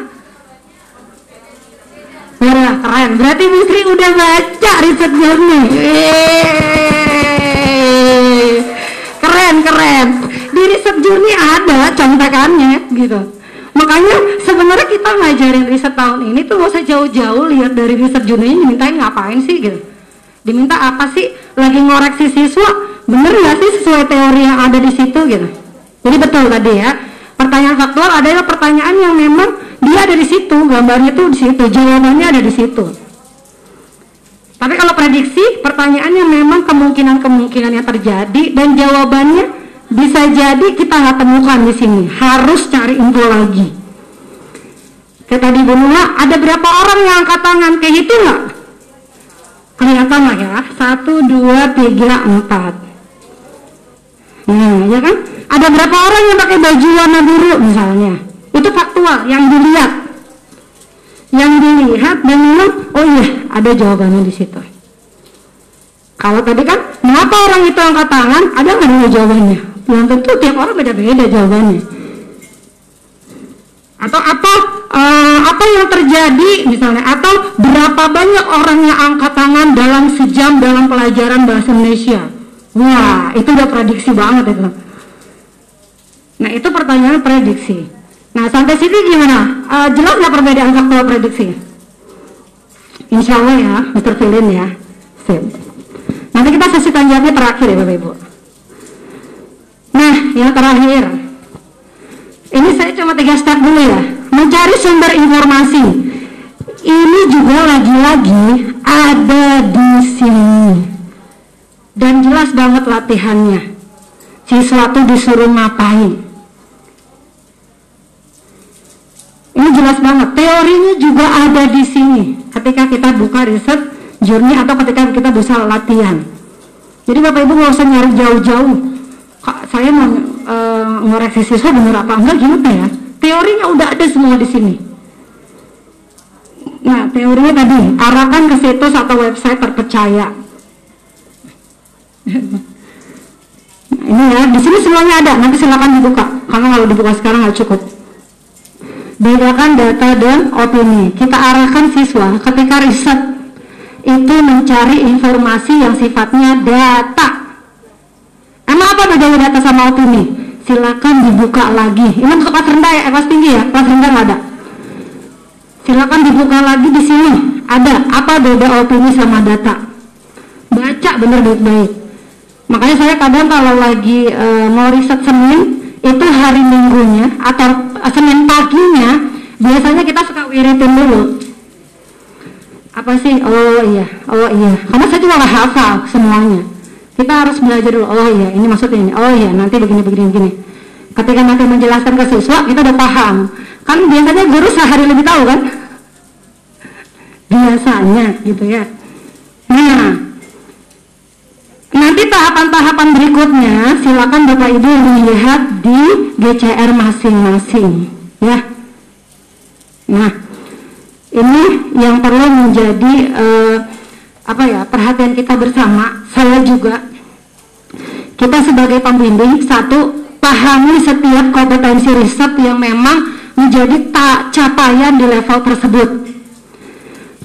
Ya, keren. Berarti Bu Sri udah baca riset nih. Keren, keren. Di riset journey ada contekannya gitu. Makanya sebenarnya kita ngajarin riset tahun ini tuh gak usah jauh-jauh lihat dari riset Juni ini dimintain ngapain sih gitu. Diminta apa sih? Lagi ngoreksi siswa, bener gak sih sesuai teori yang ada di situ gitu. Jadi betul tadi ya. Pertanyaan faktual adalah pertanyaan yang memang dia ada di situ, gambarnya tuh di situ, jawabannya ada di situ. Tapi kalau prediksi, pertanyaan yang memang kemungkinan-kemungkinan yang terjadi dan jawabannya bisa jadi kita nggak temukan di sini harus cari info lagi kayak tadi Bu ada berapa orang yang angkat tangan? Kayak gitu nggak? Kelihatan lah ya. Satu dua tiga empat. Nah ya kan? Ada berapa orang yang pakai baju warna biru misalnya? Itu faktual yang dilihat. Yang dilihat dan memang oh iya ada jawabannya di situ. Kalau tadi kan mengapa orang itu angkat tangan? Ada nggak jawabannya? Yang tentu tiap orang beda-beda jawabannya. Atau apa uh, apa yang terjadi misalnya? Atau berapa banyak orang yang angkat tangan dalam sejam dalam pelajaran bahasa Indonesia? Wah itu udah prediksi banget itu. Nah itu pertanyaan prediksi. Nah sampai sini gimana? Uh, jelas nggak perbedaan faktor prediksi? Insya Allah ya Mr. Filin ya. Sip. nanti kita sesi tanya terakhir ya Bapak Ibu. Nah, yang terakhir, ini saya cuma tiga step dulu ya. Mencari sumber informasi. Ini juga lagi-lagi ada di sini. Dan jelas banget latihannya. siswa tuh disuruh ngapain. Ini jelas banget, teorinya juga ada di sini ketika kita buka riset journey atau ketika kita bisa latihan. Jadi Bapak Ibu nggak usah nyari jauh-jauh. Kak, saya mau e, ngoreksi siswa benar apa enggak gimana ya? Teorinya udah ada semua di sini. Nah, teorinya tadi arahkan ke situs atau website terpercaya. Nah, ini ya, di sini semuanya ada. Nanti silakan dibuka. Karena kalau dibuka sekarang nggak cukup. Bedakan data dan opini. Kita arahkan siswa ketika riset itu mencari informasi yang sifatnya data. Emang apa bedanya data sama opini? Silakan dibuka lagi. Ini untuk kelas rendah ya, kelas tinggi ya, kelas rendah nggak ada. Silakan dibuka lagi di sini. Ada apa beda opini sama data? Baca bener baik-baik. Makanya saya kadang kalau lagi e, mau riset Senin itu hari Minggunya atau Senin paginya biasanya kita suka wiritin dulu apa sih oh iya oh iya karena saya juga nggak hafal semuanya kita harus belajar dulu oh iya ini maksudnya ini oh iya nanti begini begini begini. Ketika nanti menjelaskan ke siswa kita udah paham. Kan biasanya guru sehari lebih tahu kan? Biasanya gitu ya. Nah nanti tahapan-tahapan berikutnya silakan bapak ibu lihat di GCR masing-masing ya. Nah ini yang perlu menjadi uh, apa ya perhatian kita bersama saya juga. Kita sebagai pembimbing satu pahami setiap kompetensi riset yang memang menjadi tak capaian di level tersebut.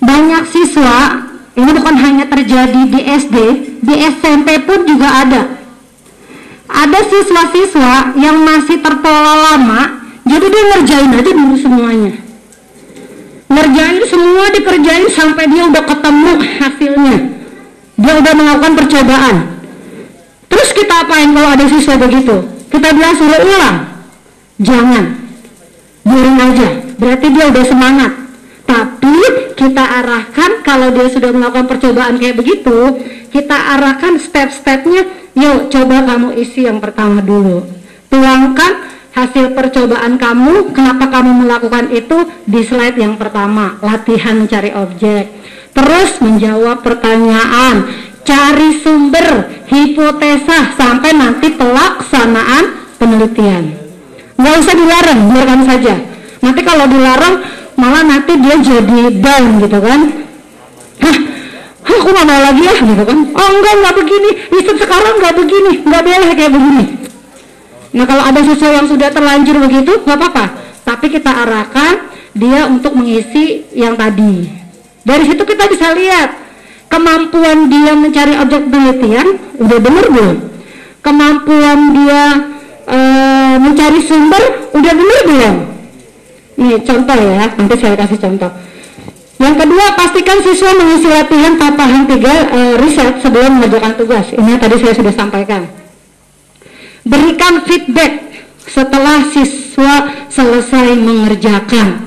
Banyak siswa ini bukan hanya terjadi di SD di SMP pun juga ada. Ada siswa-siswa yang masih terpola lama jadi dia ngerjain aja dulu semuanya ngerjain semua dikerjain sampai dia udah ketemu hasilnya. Dia udah melakukan percobaan. Terus kita apain kalau ada siswa begitu? Kita bilang suruh ulang. Jangan. Biarin aja. Berarti dia udah semangat. Tapi kita arahkan kalau dia sudah melakukan percobaan kayak begitu kita arahkan step-stepnya yuk coba kamu isi yang pertama dulu. Tuangkan hasil percobaan kamu, kenapa kamu melakukan itu di slide yang pertama, latihan mencari objek. Terus menjawab pertanyaan, cari sumber, hipotesa, sampai nanti pelaksanaan penelitian. Nggak usah dilarang, biarkan saja. Nanti kalau dilarang, malah nanti dia jadi down gitu kan. Hah, aku nggak mau lagi ya gitu kan. Oh enggak, nggak begini, riset sekarang nggak begini, nggak boleh kayak begini Nah kalau ada siswa yang sudah terlanjur begitu, nggak apa-apa. Tapi kita arahkan dia untuk mengisi yang tadi. Dari situ kita bisa lihat kemampuan dia mencari objek penelitian udah benar belum? Kemampuan dia e, mencari sumber udah benar belum? Ini contoh ya, nanti saya kasih contoh. Yang kedua, pastikan siswa mengisi latihan tahapan tiga e, riset sebelum mengerjakan tugas. Ini tadi saya sudah sampaikan. Berikan feedback setelah siswa selesai mengerjakan.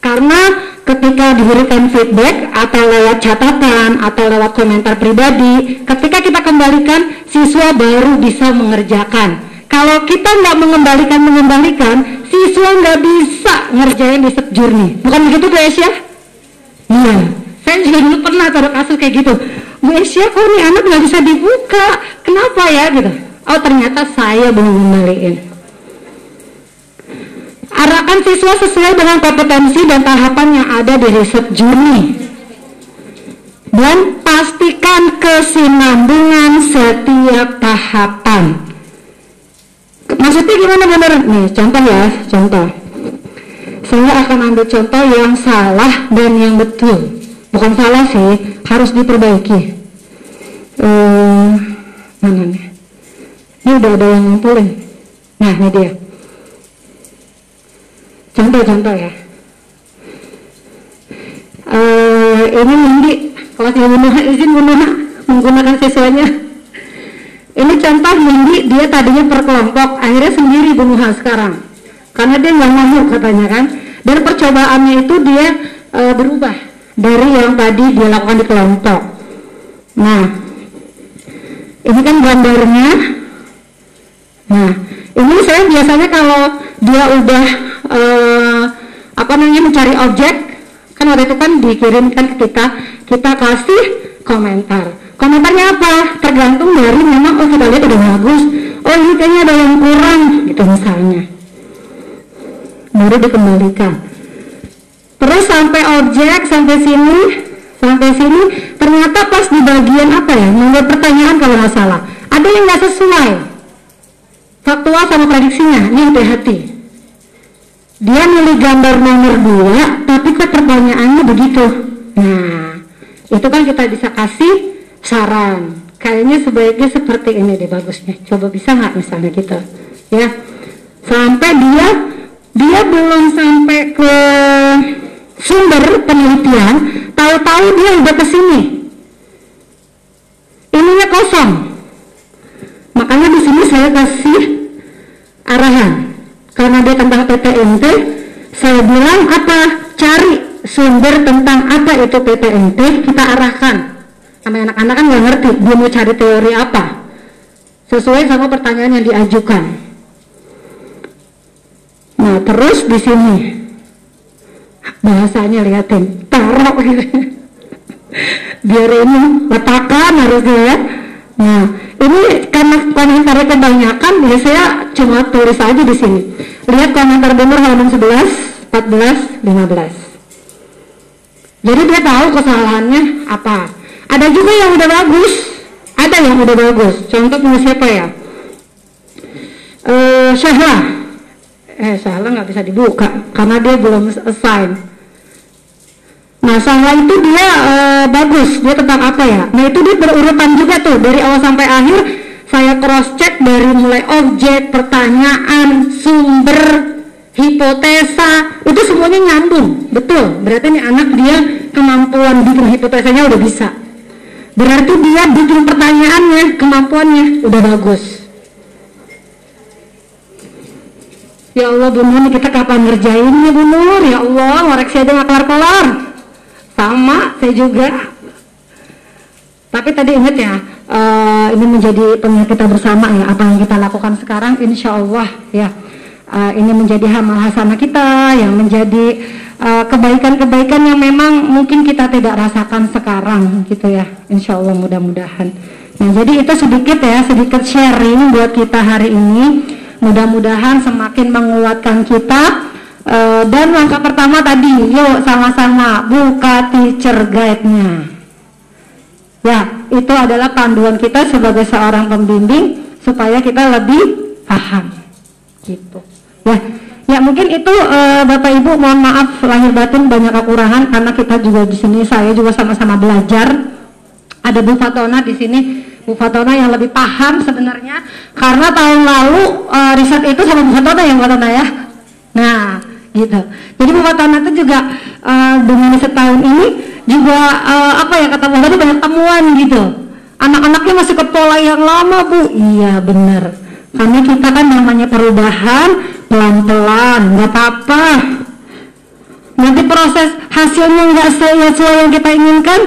Karena ketika diberikan feedback atau lewat catatan atau lewat komentar pribadi, ketika kita kembalikan, siswa baru bisa mengerjakan. Kalau kita nggak mengembalikan mengembalikan, siswa nggak bisa ngerjain di journey. Bukan begitu Bu Esya? Iya. Saya juga dulu pernah taruh kasus kayak gitu. Bu Esya, kok ini anak nggak bisa dibuka? Kenapa ya gitu? Oh ternyata saya belum kembaliin arahkan siswa sesuai dengan kompetensi dan tahapan yang ada di riset juni. Dan pastikan kesinambungan setiap tahapan. Maksudnya gimana benar nih contoh ya contoh. Saya akan ambil contoh yang salah dan yang betul. Bukan salah sih harus diperbaiki. Uh, mana nih ini udah ada yang ngumpulin. Nah ini dia. Contoh-contoh ya. Uh, ini Mindi kelas bunuh izin bunuh menggunakan siswanya. Ini contoh Mindi dia tadinya per kelompok akhirnya sendiri bunuh sekarang. Karena dia nggak mau katanya kan. Dan percobaannya itu dia uh, berubah dari yang tadi dia lakukan di kelompok. Nah ini kan gambarnya Nah, ini saya biasanya kalau dia udah uh, apa namanya mencari objek, kan waktu itu kan dikirimkan ke kita, kita kasih komentar. Komentarnya apa? Tergantung dari memang oh kita lihat udah bagus, oh ini kayaknya ada yang kurang, gitu misalnya. Baru dikembalikan. Terus sampai objek sampai sini, sampai sini ternyata pas di bagian apa ya, membuat pertanyaan kalau nggak salah, ada yang nggak sesuai faktual sama prediksinya, ini hati-hati. Dia milih gambar nomor dua, tapi kok pertanyaannya begitu. Nah, itu kan kita bisa kasih saran. Kayaknya sebaiknya seperti ini deh bagusnya. Coba bisa nggak misalnya kita, ya? Sampai dia dia belum sampai ke sumber penelitian, tahu-tahu dia udah ke sini. Ininya kosong. Makanya di sini saya kasih arahan. Karena dia tentang PTNT, saya bilang apa? Cari sumber tentang apa itu PTNT, kita arahkan. Sama anak-anak kan nggak ngerti, dia mau cari teori apa. Sesuai sama pertanyaan yang diajukan. Nah, terus di sini bahasanya liatin, taruh biar ini letakkan harusnya ya. Nah, ini karena komentarnya kebanyakan, ya saya cuma tulis aja di sini. Lihat komentar benar halaman 11, 14, 15. Jadi dia tahu kesalahannya apa. Ada juga yang udah bagus, ada yang udah bagus. Contoh punya siapa ya? Uh, Syahla. Eh, Syahla nggak bisa dibuka karena dia belum assign. Nah, Sangla itu dia e, bagus, dia tentang apa ya? Nah, itu dia berurutan juga tuh dari awal sampai akhir saya cross check dari mulai objek, pertanyaan, sumber, hipotesa, itu semuanya nyambung. Betul. Berarti ini anak dia kemampuan bikin hipotesanya udah bisa. Berarti dia bikin pertanyaannya, kemampuannya udah bagus. Ya Allah Bu Nur, kita kapan ngerjainnya Bu Nur? Ya Allah, ngoreksi aja gak kelar-kelar sama saya juga. Tapi tadi ingat ya uh, ini menjadi penyakit kita bersama ya apa yang kita lakukan sekarang insya Allah ya. Uh, ini menjadi hamal hasanah kita yang menjadi eh, kebaikan-kebaikan uh, yang memang mungkin kita tidak rasakan sekarang gitu ya. Insya Allah mudah-mudahan. Nah jadi itu sedikit ya sedikit sharing buat kita hari ini. Mudah-mudahan semakin menguatkan kita Uh, dan langkah pertama tadi, yuk sama-sama buka teacher guide-nya. Ya, itu adalah panduan kita sebagai seorang pembimbing supaya kita lebih paham. Gitu. Ya, ya mungkin itu uh, Bapak Ibu mohon maaf lahir batin banyak kekurangan karena kita juga di sini saya juga sama-sama belajar. Ada Bu Fatona di sini Bu Fatona yang lebih paham sebenarnya karena tahun lalu uh, riset itu sama Bu Fatona yang Fatona ya. Nah, gitu. Jadi Fatona itu juga uh, dengan setahun ini juga uh, apa ya kata Bu tadi banyak temuan gitu. Anak-anaknya masih ke pola yang lama Bu. Iya benar. Karena kita kan namanya perubahan pelan-pelan, nggak apa-apa. Nanti proses hasilnya nggak sesuai yang kita inginkan,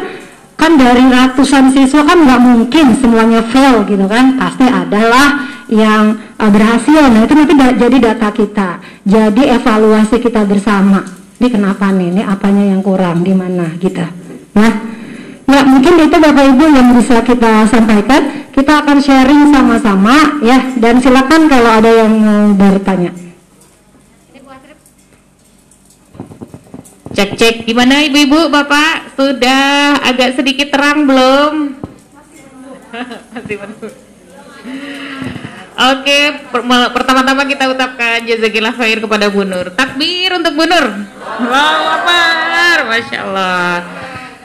kan dari ratusan siswa kan nggak mungkin semuanya fail gitu kan pasti adalah yang uh, berhasil. Nah itu nanti da jadi data kita. Jadi evaluasi kita bersama. Ini kenapa nih? Ini apanya yang kurang? Di mana? Kita ya ya mungkin itu bapak ibu yang bisa kita sampaikan. Kita akan sharing sama-sama ya. Dan silakan kalau ada yang mau bertanya. Cek cek. Gimana ibu-ibu? Bapak sudah agak sedikit terang belum? Masih menunggu. Oke, pertama-tama kita ucapkan jazakillah khair kepada Bu Nur. Takbir untuk Bu Nur. Masya Allah.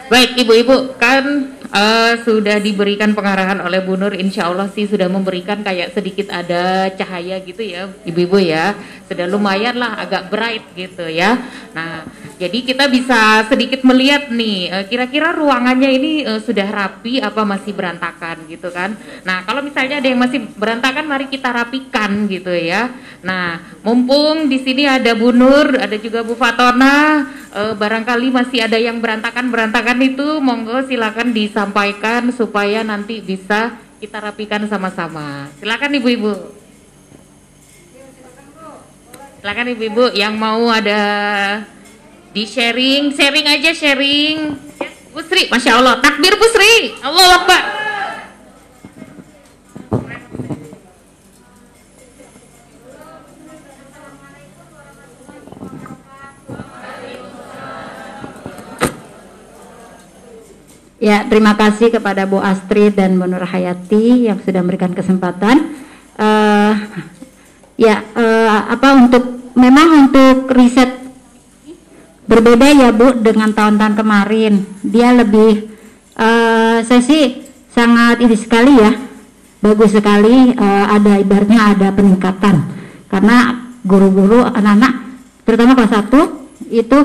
Baik ibu-ibu kan uh, sudah diberikan pengarahan oleh Bu Nur. Insya Allah sih sudah memberikan kayak sedikit ada cahaya gitu ya ibu-ibu ya. Sudah lumayan lah agak bright gitu ya. Nah jadi kita bisa sedikit melihat nih uh, kira-kira ruangannya ini uh, sudah rapi apa masih berantakan gitu kan. Nah kalau misalnya ada yang masih berantakan mari kita rapikan gitu ya. Nah mumpung di sini ada Bu Nur ada juga Bu Fatona uh, barangkali masih ada yang berantakan berantakan itu monggo silakan di disampaikan supaya nanti bisa kita rapikan sama-sama. Silakan ibu-ibu. Silakan ibu-ibu yang mau ada di sharing, sharing aja sharing. Bu Sri, masya Allah, takbir Bu Sri, Allah Akbar. Ya, terima kasih kepada Bu Astrid dan Bu Nur Hayati yang sudah memberikan kesempatan. Uh, ya, uh, apa untuk memang untuk riset berbeda ya Bu dengan tahun-tahun kemarin. Dia lebih, uh, saya sih sangat ini sekali ya, bagus sekali. Uh, ada ibaratnya ada peningkatan karena guru-guru anak-anak, terutama kelas 1 itu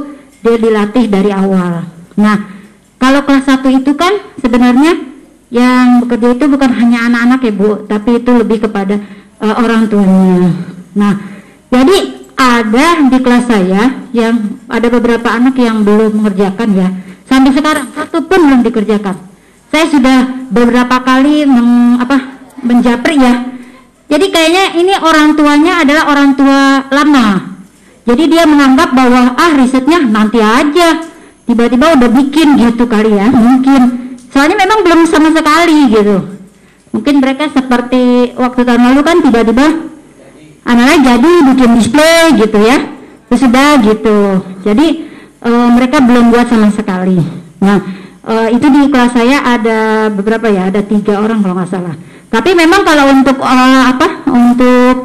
dia dilatih dari awal. Nah kalau kelas 1 itu kan sebenarnya yang bekerja itu bukan hanya anak-anak ya Bu, tapi itu lebih kepada uh, orang tuanya. Nah, jadi ada di kelas saya yang ada beberapa anak yang belum mengerjakan ya. Sampai sekarang satu pun belum dikerjakan. Saya sudah beberapa kali meng, apa menjapri ya. Jadi kayaknya ini orang tuanya adalah orang tua lama. Jadi dia menganggap bahwa ah risetnya nanti aja tiba-tiba udah bikin gitu kali ya mungkin. Soalnya memang belum sama sekali gitu. Mungkin mereka seperti waktu tahun lalu kan tiba-tiba anaknya jadi bikin display gitu ya. Terus sudah gitu. Jadi e, mereka belum buat sama sekali. Nah e, itu di kelas saya ada beberapa ya ada tiga orang kalau nggak salah. Tapi memang kalau untuk e, apa untuk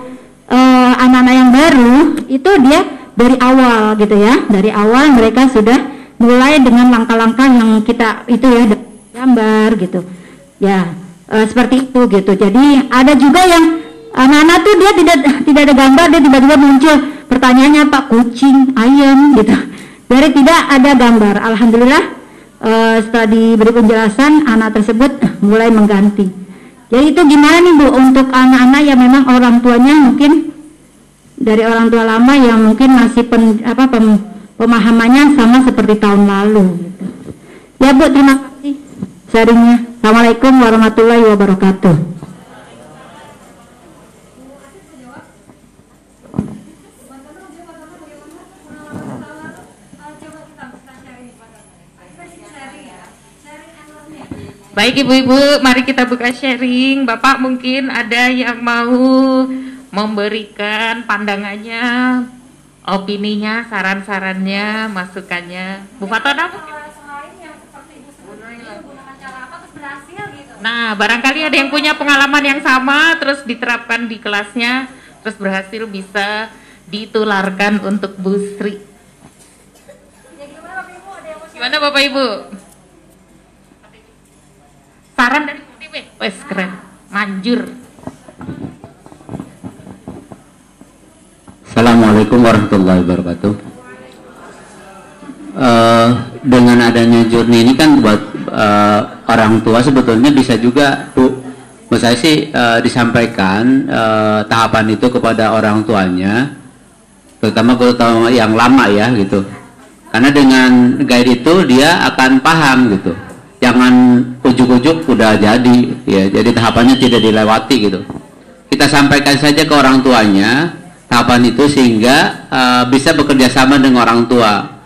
anak-anak yang baru itu dia dari awal gitu ya. Dari awal mereka sudah mulai dengan langkah-langkah yang kita itu ya gambar gitu. Ya e, seperti itu gitu. Jadi ada juga yang anak-anak tuh dia tidak tidak ada gambar dia tiba-tiba muncul. Pertanyaannya pak kucing ayam gitu. Dari tidak ada gambar. Alhamdulillah e, setelah diberi penjelasan anak tersebut mulai mengganti. Jadi itu gimana nih bu untuk anak-anak yang memang orang tuanya mungkin dari orang tua lama yang mungkin masih pen, apa pem, pemahamannya sama seperti tahun lalu. Gitu. Ya Bu, terima kasih sharingnya. Assalamualaikum warahmatullahi wabarakatuh. Baik ibu-ibu, mari kita buka sharing. Bapak mungkin ada yang mau memberikan pandangannya opininya, saran-sarannya, masukannya. Bu Fatona mungkin? Nah, barangkali ada yang punya pengalaman yang sama, terus diterapkan di kelasnya, terus berhasil bisa ditularkan untuk Bu Sri. Gimana Bapak Ibu? Saran dari Bu Wes keren, manjur. Assalamualaikum warahmatullahi wabarakatuh. Uh, dengan adanya journey ini kan buat uh, orang tua sebetulnya bisa juga bu, menurut saya sih uh, disampaikan uh, tahapan itu kepada orang tuanya, terutama terutama yang lama ya gitu. Karena dengan guide itu dia akan paham gitu. Jangan ujuk-ujuk udah jadi ya, jadi tahapannya tidak dilewati gitu. Kita sampaikan saja ke orang tuanya tahapan itu sehingga uh, bisa bekerja sama dengan orang tua.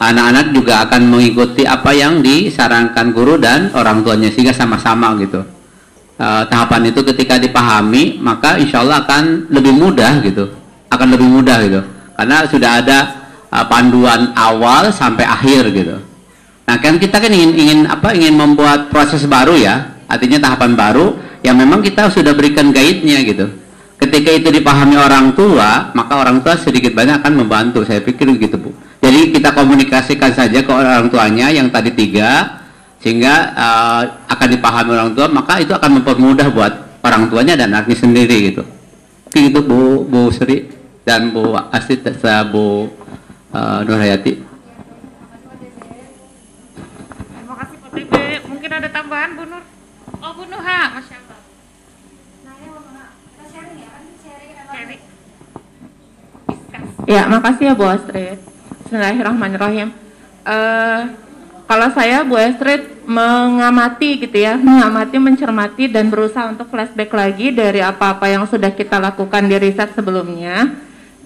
Anak-anak juga akan mengikuti apa yang disarankan guru dan orang tuanya sehingga sama-sama gitu. Uh, tahapan itu ketika dipahami maka insya Allah akan lebih mudah gitu, akan lebih mudah gitu, karena sudah ada uh, panduan awal sampai akhir gitu. Nah kan kita kan ingin ingin apa ingin membuat proses baru ya, artinya tahapan baru yang memang kita sudah berikan guide-nya gitu ketika itu dipahami orang tua maka orang tua sedikit banyak akan membantu. Saya pikir begitu bu. Jadi kita komunikasikan saja ke orang tuanya yang tadi tiga sehingga uh, akan dipahami orang tua maka itu akan mempermudah buat orang tuanya dan anaknya sendiri gitu. Itu bu bu Sri dan bu Asit serta bu uh, Nur Hayati. Terima kasih Pak mungkin ada tambahan Bu Nur? Oh Bu Nuha Masya Allah Ya, makasih ya Bu Astrid. Bismillahirrahmanirrahim. Uh, kalau saya Bu Astrid mengamati gitu ya, mengamati, mencermati dan berusaha untuk flashback lagi dari apa-apa yang sudah kita lakukan di riset sebelumnya.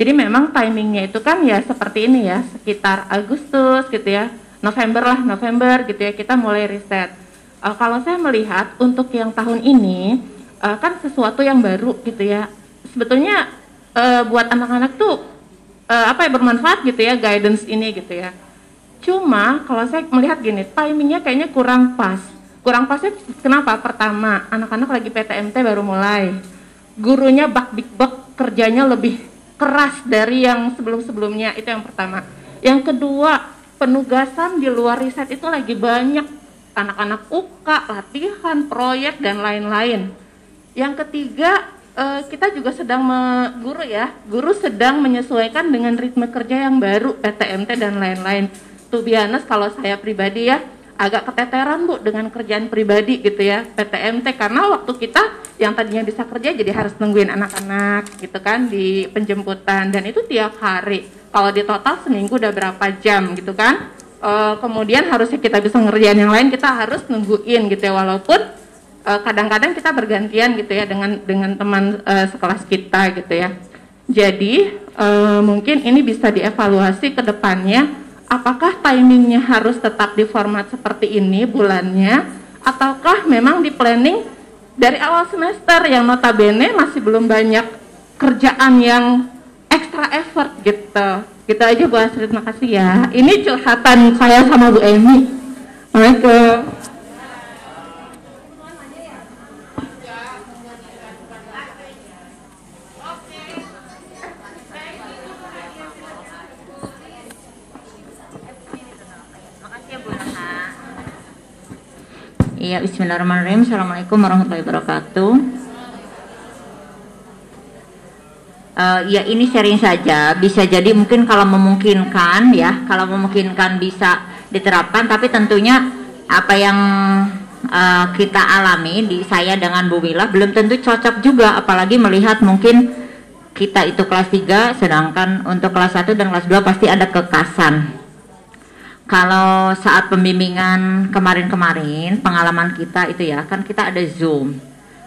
Jadi memang timingnya itu kan ya seperti ini ya, sekitar Agustus gitu ya, November lah, November gitu ya, kita mulai riset. Uh, kalau saya melihat untuk yang tahun ini, uh, kan sesuatu yang baru gitu ya, sebetulnya uh, buat anak-anak tuh uh, apa ya bermanfaat gitu ya, guidance ini gitu ya. Cuma kalau saya melihat gini, timingnya kayaknya kurang pas. Kurang pasnya kenapa? Pertama, anak-anak lagi PTMT baru mulai. Gurunya bak big bak kerjanya lebih keras dari yang sebelum-sebelumnya itu yang pertama. Yang kedua, penugasan di luar riset itu lagi banyak anak-anak UK, latihan, proyek dan lain-lain. Yang ketiga, eh, kita juga sedang guru ya, guru sedang menyesuaikan dengan ritme kerja yang baru, PTMT dan lain-lain. Tuh biasa kalau saya pribadi ya, agak keteteran bu dengan kerjaan pribadi gitu ya PTMT karena waktu kita yang tadinya bisa kerja jadi harus nungguin anak-anak gitu kan di penjemputan. Dan itu tiap hari. Kalau di total seminggu udah berapa jam gitu kan. E, kemudian harusnya kita bisa ngerjain yang lain kita harus nungguin gitu ya walaupun kadang-kadang kita bergantian gitu ya dengan dengan teman e, sekelas kita gitu ya. Jadi e, mungkin ini bisa dievaluasi ke depannya apakah timingnya harus tetap di format seperti ini bulannya ataukah memang di planning dari awal semester yang notabene masih belum banyak kerjaan yang extra effort gitu. Gitu aja Bu Astrid. Makasih ya. Ini curhatan saya sama Bu Emi Assalamualaikum Iya, bismillahirrahmanirrahim. Assalamualaikum warahmatullahi wabarakatuh. Uh, ya ini sharing saja, bisa jadi mungkin kalau memungkinkan ya, kalau memungkinkan bisa diterapkan, tapi tentunya apa yang uh, kita alami di saya dengan Bu Wila belum tentu cocok juga, apalagi melihat mungkin kita itu kelas 3, sedangkan untuk kelas 1 dan kelas 2 pasti ada kekasan kalau saat pembimbingan kemarin-kemarin pengalaman kita itu ya kan kita ada zoom.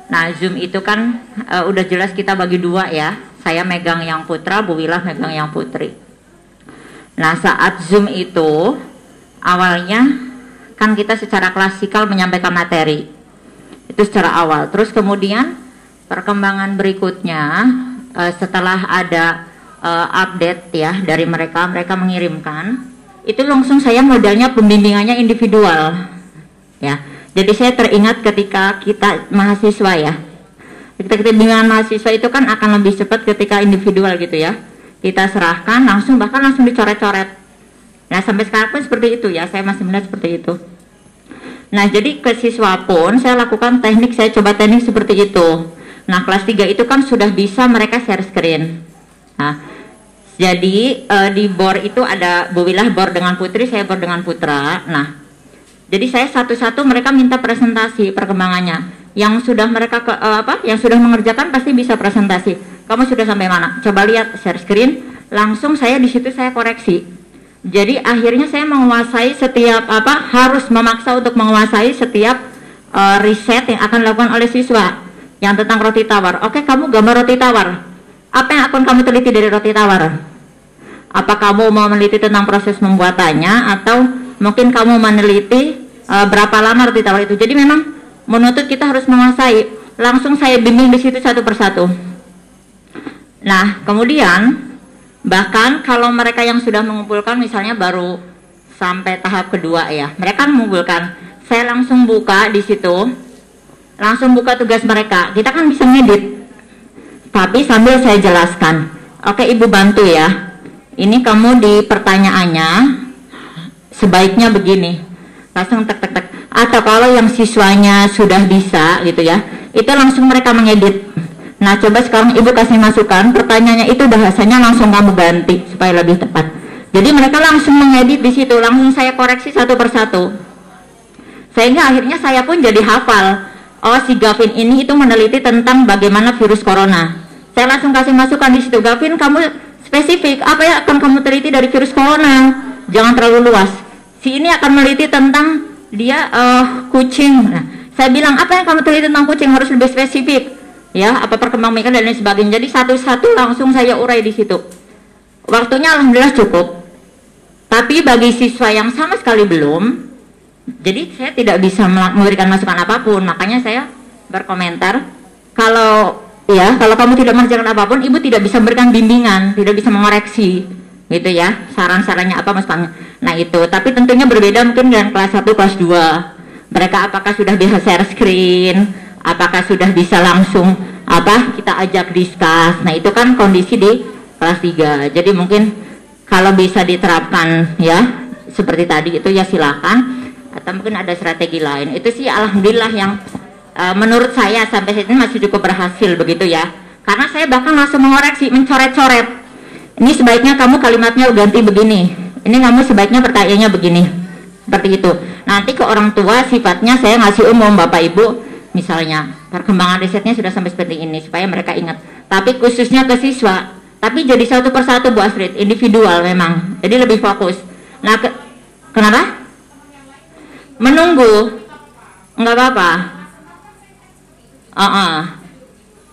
Nah zoom itu kan uh, udah jelas kita bagi dua ya. Saya megang yang putra Bu Wilah megang yang putri. Nah saat zoom itu awalnya kan kita secara klasikal menyampaikan materi. Itu secara awal. Terus kemudian perkembangan berikutnya uh, setelah ada uh, update ya dari mereka mereka mengirimkan itu langsung saya modalnya pembimbingannya individual. Ya. Jadi saya teringat ketika kita mahasiswa ya. Ketika kita bimbingan mahasiswa itu kan akan lebih cepat ketika individual gitu ya. Kita serahkan langsung bahkan langsung dicoret-coret. Nah sampai sekarang pun seperti itu ya. Saya masih melihat seperti itu. Nah jadi ke siswa pun saya lakukan teknik saya coba teknik seperti itu. Nah kelas 3 itu kan sudah bisa mereka share screen. Nah jadi uh, di bor itu ada Bu Wilah bor dengan Putri, saya bor dengan Putra. Nah, jadi saya satu-satu mereka minta presentasi perkembangannya. Yang sudah mereka ke, uh, apa? Yang sudah mengerjakan pasti bisa presentasi. Kamu sudah sampai mana? Coba lihat share screen. Langsung saya di situ saya koreksi. Jadi akhirnya saya menguasai setiap apa? Harus memaksa untuk menguasai setiap uh, riset yang akan dilakukan oleh siswa yang tentang roti tawar. Oke, kamu gambar roti tawar apa yang akan kamu teliti dari roti tawar? Apa kamu mau meneliti tentang proses membuatannya atau mungkin kamu meneliti uh, berapa lama roti tawar itu? Jadi memang menuntut kita harus menguasai. Langsung saya bimbing di situ satu persatu. Nah, kemudian bahkan kalau mereka yang sudah mengumpulkan misalnya baru sampai tahap kedua ya, mereka mengumpulkan. Saya langsung buka di situ, langsung buka tugas mereka. Kita kan bisa ngedit tapi sambil saya jelaskan. Oke ibu bantu ya. Ini kamu di pertanyaannya sebaiknya begini. Langsung tek tek tek. Atau kalau yang siswanya sudah bisa gitu ya itu langsung mereka mengedit. Nah coba sekarang ibu kasih masukan pertanyaannya itu bahasanya langsung kamu ganti supaya lebih tepat. Jadi mereka langsung mengedit di situ langsung saya koreksi satu persatu. Sehingga akhirnya saya pun jadi hafal oh si Gavin ini itu meneliti tentang bagaimana virus corona saya langsung kasih masukan di situ. Gavin kamu spesifik. Apa ya akan kamu teliti dari virus corona? Jangan terlalu luas. Si ini akan meneliti tentang dia uh, kucing. Nah, saya bilang apa yang kamu teliti tentang kucing harus lebih spesifik? Ya apa perkembangan dan lain sebagainya. Jadi satu-satu langsung saya urai di situ. Waktunya alhamdulillah cukup. Tapi bagi siswa yang sama sekali belum, jadi saya tidak bisa memberikan masukan apa pun. Makanya saya berkomentar. Kalau ya kalau kamu tidak mengerjakan apa pun, ibu tidak bisa memberikan bimbingan, tidak bisa mengoreksi gitu ya saran-sarannya apa masukannya nah itu. Tapi tentunya berbeda mungkin dengan kelas 1 kelas 2 mereka apakah sudah bisa share screen apakah sudah bisa langsung apa kita ajak diskus nah itu kan kondisi di kelas 3 jadi mungkin kalau bisa diterapkan ya seperti tadi itu ya silakan. Atau mungkin ada strategi lain. Itu sih alhamdulillah yang uh, menurut saya sampai saat ini masih cukup berhasil begitu ya. Karena saya bahkan langsung mengoreksi mencoret-coret. Ini sebaiknya kamu kalimatnya ganti begini. Ini kamu sebaiknya pertanyaannya begini. Seperti itu. Nanti ke orang tua sifatnya saya ngasih umum bapak ibu. Misalnya perkembangan risetnya sudah sampai seperti ini supaya mereka ingat. Tapi khususnya ke siswa. Tapi jadi satu persatu Bu Astrid individual memang. Jadi lebih fokus. Nah ke, kenapa? Menunggu. Nggak apa-apa uh -uh.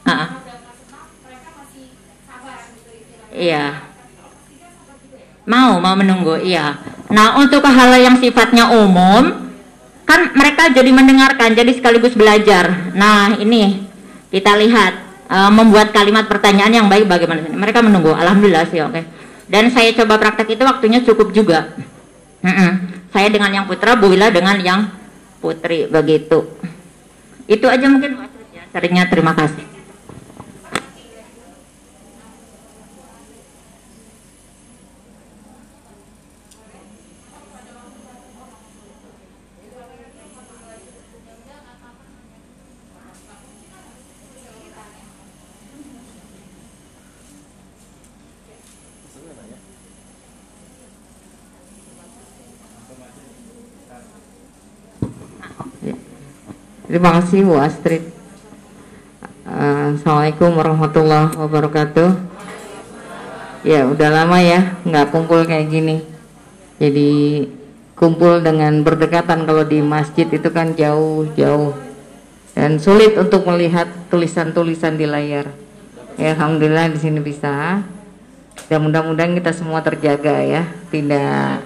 Uh -uh. Iya. Mau, mau menunggu, iya. Nah, untuk hal yang sifatnya umum, kan mereka jadi mendengarkan, jadi sekaligus belajar. Nah, ini kita lihat uh, membuat kalimat pertanyaan yang baik bagaimana. Mereka menunggu, alhamdulillah sih, oke. Okay. Dan saya coba praktek itu waktunya cukup juga. Mm -mm. Saya dengan yang putra, Bu Wila dengan yang putri, begitu. Itu aja mungkin, ya. Seringnya terima kasih. Terima kasih Bu Astrid. Uh, Assalamualaikum warahmatullahi wabarakatuh. Ya udah lama ya nggak kumpul kayak gini. Jadi kumpul dengan berdekatan kalau di masjid itu kan jauh-jauh dan sulit untuk melihat tulisan-tulisan di layar. Ya Alhamdulillah di sini bisa. Dan mudah-mudahan kita semua terjaga ya, tidak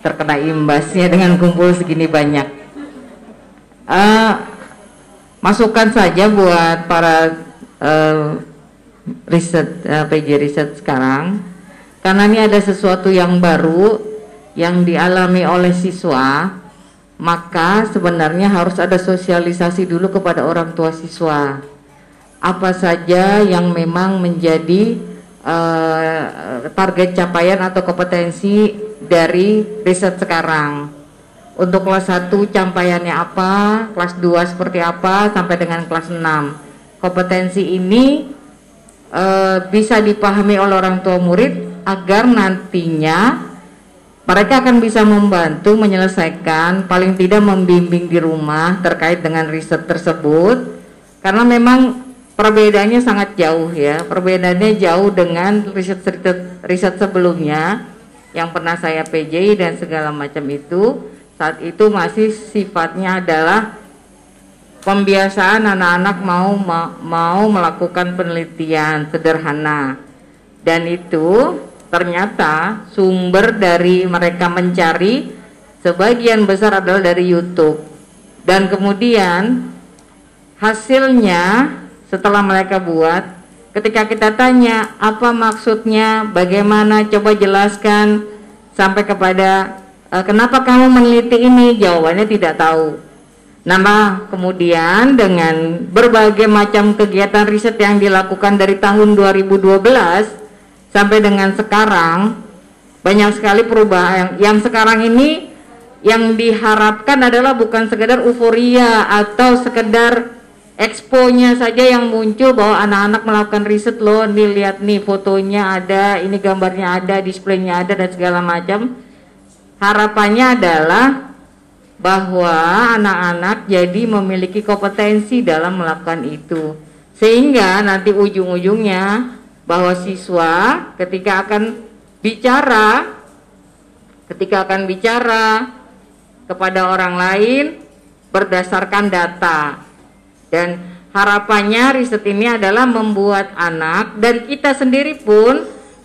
terkena imbasnya dengan kumpul segini banyak uh, masukan saja buat para uh, riset uh, PJ riset sekarang. Karena ini ada sesuatu yang baru yang dialami oleh siswa maka sebenarnya harus ada sosialisasi dulu kepada orang tua siswa. Apa saja yang memang menjadi uh, target capaian atau kompetensi dari riset sekarang untuk kelas 1 campaiannya apa, kelas 2 seperti apa, sampai dengan kelas 6. Kompetensi ini e, bisa dipahami oleh orang tua murid agar nantinya mereka akan bisa membantu menyelesaikan, paling tidak membimbing di rumah terkait dengan riset tersebut. Karena memang perbedaannya sangat jauh ya, perbedaannya jauh dengan riset-riset riset sebelumnya yang pernah saya PJ dan segala macam itu saat itu masih sifatnya adalah pembiasaan anak-anak mau mau melakukan penelitian sederhana. Dan itu ternyata sumber dari mereka mencari sebagian besar adalah dari YouTube. Dan kemudian hasilnya setelah mereka buat ketika kita tanya apa maksudnya? Bagaimana? Coba jelaskan sampai kepada kenapa kamu meneliti ini? Jawabannya tidak tahu. Nama kemudian dengan berbagai macam kegiatan riset yang dilakukan dari tahun 2012 sampai dengan sekarang banyak sekali perubahan yang, yang sekarang ini yang diharapkan adalah bukan sekedar euforia atau sekedar exponya saja yang muncul bahwa anak-anak melakukan riset loh nih lihat nih fotonya ada ini gambarnya ada displaynya ada dan segala macam Harapannya adalah bahwa anak-anak jadi memiliki kompetensi dalam melakukan itu. Sehingga nanti ujung-ujungnya bahwa siswa ketika akan bicara ketika akan bicara kepada orang lain berdasarkan data. Dan harapannya riset ini adalah membuat anak dan kita sendiri pun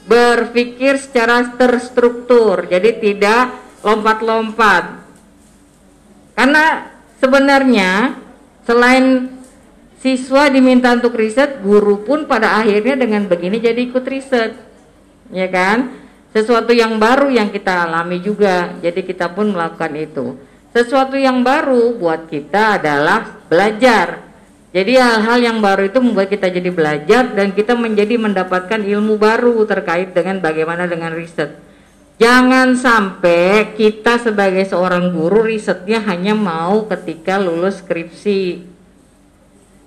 berpikir secara terstruktur, jadi tidak lompat-lompat. Karena sebenarnya selain siswa diminta untuk riset, guru pun pada akhirnya dengan begini jadi ikut riset. Ya kan? Sesuatu yang baru yang kita alami juga, jadi kita pun melakukan itu. Sesuatu yang baru buat kita adalah belajar. Jadi hal-hal yang baru itu membuat kita jadi belajar dan kita menjadi mendapatkan ilmu baru terkait dengan bagaimana dengan riset. Jangan sampai kita sebagai seorang guru risetnya hanya mau ketika lulus skripsi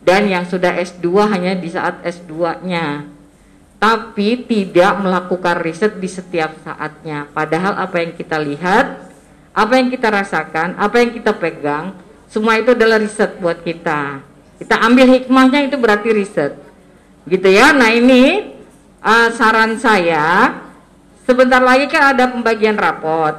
dan yang sudah S2 hanya di saat S2-nya. Tapi tidak melakukan riset di setiap saatnya. Padahal apa yang kita lihat, apa yang kita rasakan, apa yang kita pegang, semua itu adalah riset buat kita. Kita ambil hikmahnya itu berarti riset. Gitu ya. Nah, ini uh, saran saya sebentar lagi kan ada pembagian rapot.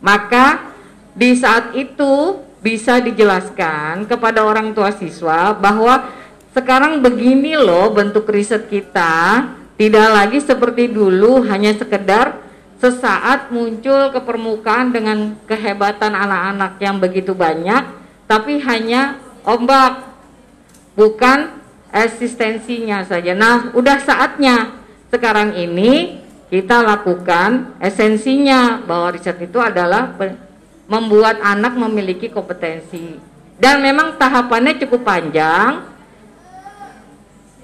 Maka di saat itu bisa dijelaskan kepada orang tua siswa bahwa sekarang begini loh bentuk riset kita, tidak lagi seperti dulu hanya sekedar sesaat muncul ke permukaan dengan kehebatan anak-anak yang begitu banyak, tapi hanya ombak bukan eksistensinya saja. Nah, udah saatnya sekarang ini kita lakukan esensinya bahwa riset itu adalah membuat anak memiliki kompetensi. Dan memang tahapannya cukup panjang.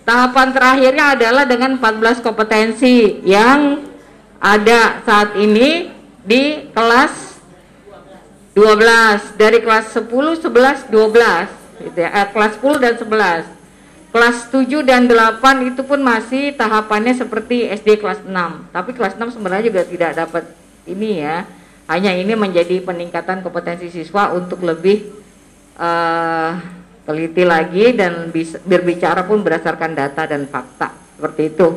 Tahapan terakhirnya adalah dengan 14 kompetensi yang ada saat ini di kelas 12 dari kelas 10, 11, 12 gitu ya. Eh, kelas 10 dan 11. Kelas 7 dan 8 itu pun masih tahapannya seperti SD kelas 6. Tapi kelas 6 sebenarnya juga tidak dapat ini ya. Hanya ini menjadi peningkatan kompetensi siswa untuk lebih uh, teliti lagi dan bisa, berbicara pun berdasarkan data dan fakta seperti itu.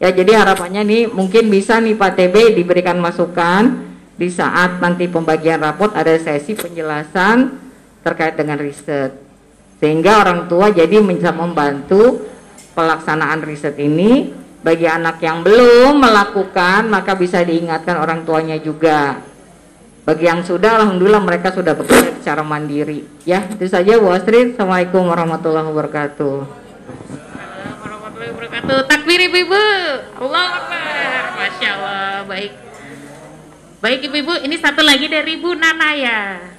Ya jadi harapannya nih mungkin bisa nih Pak TB diberikan masukan di saat nanti pembagian rapot ada sesi penjelasan terkait dengan riset sehingga orang tua jadi bisa membantu pelaksanaan riset ini. Bagi anak yang belum melakukan maka bisa diingatkan orang tuanya juga. Bagi yang sudah alhamdulillah mereka sudah bekerja secara mandiri. Ya itu saja Bu Astrid. Assalamualaikum warahmatullahi wabarakatuh. Warahmatullahi wabarakatuh. Takbir ibu-ibu. Allah Akbar. Masya Allah. Baik. Baik ibu-ibu ini satu lagi dari Bu Nanaya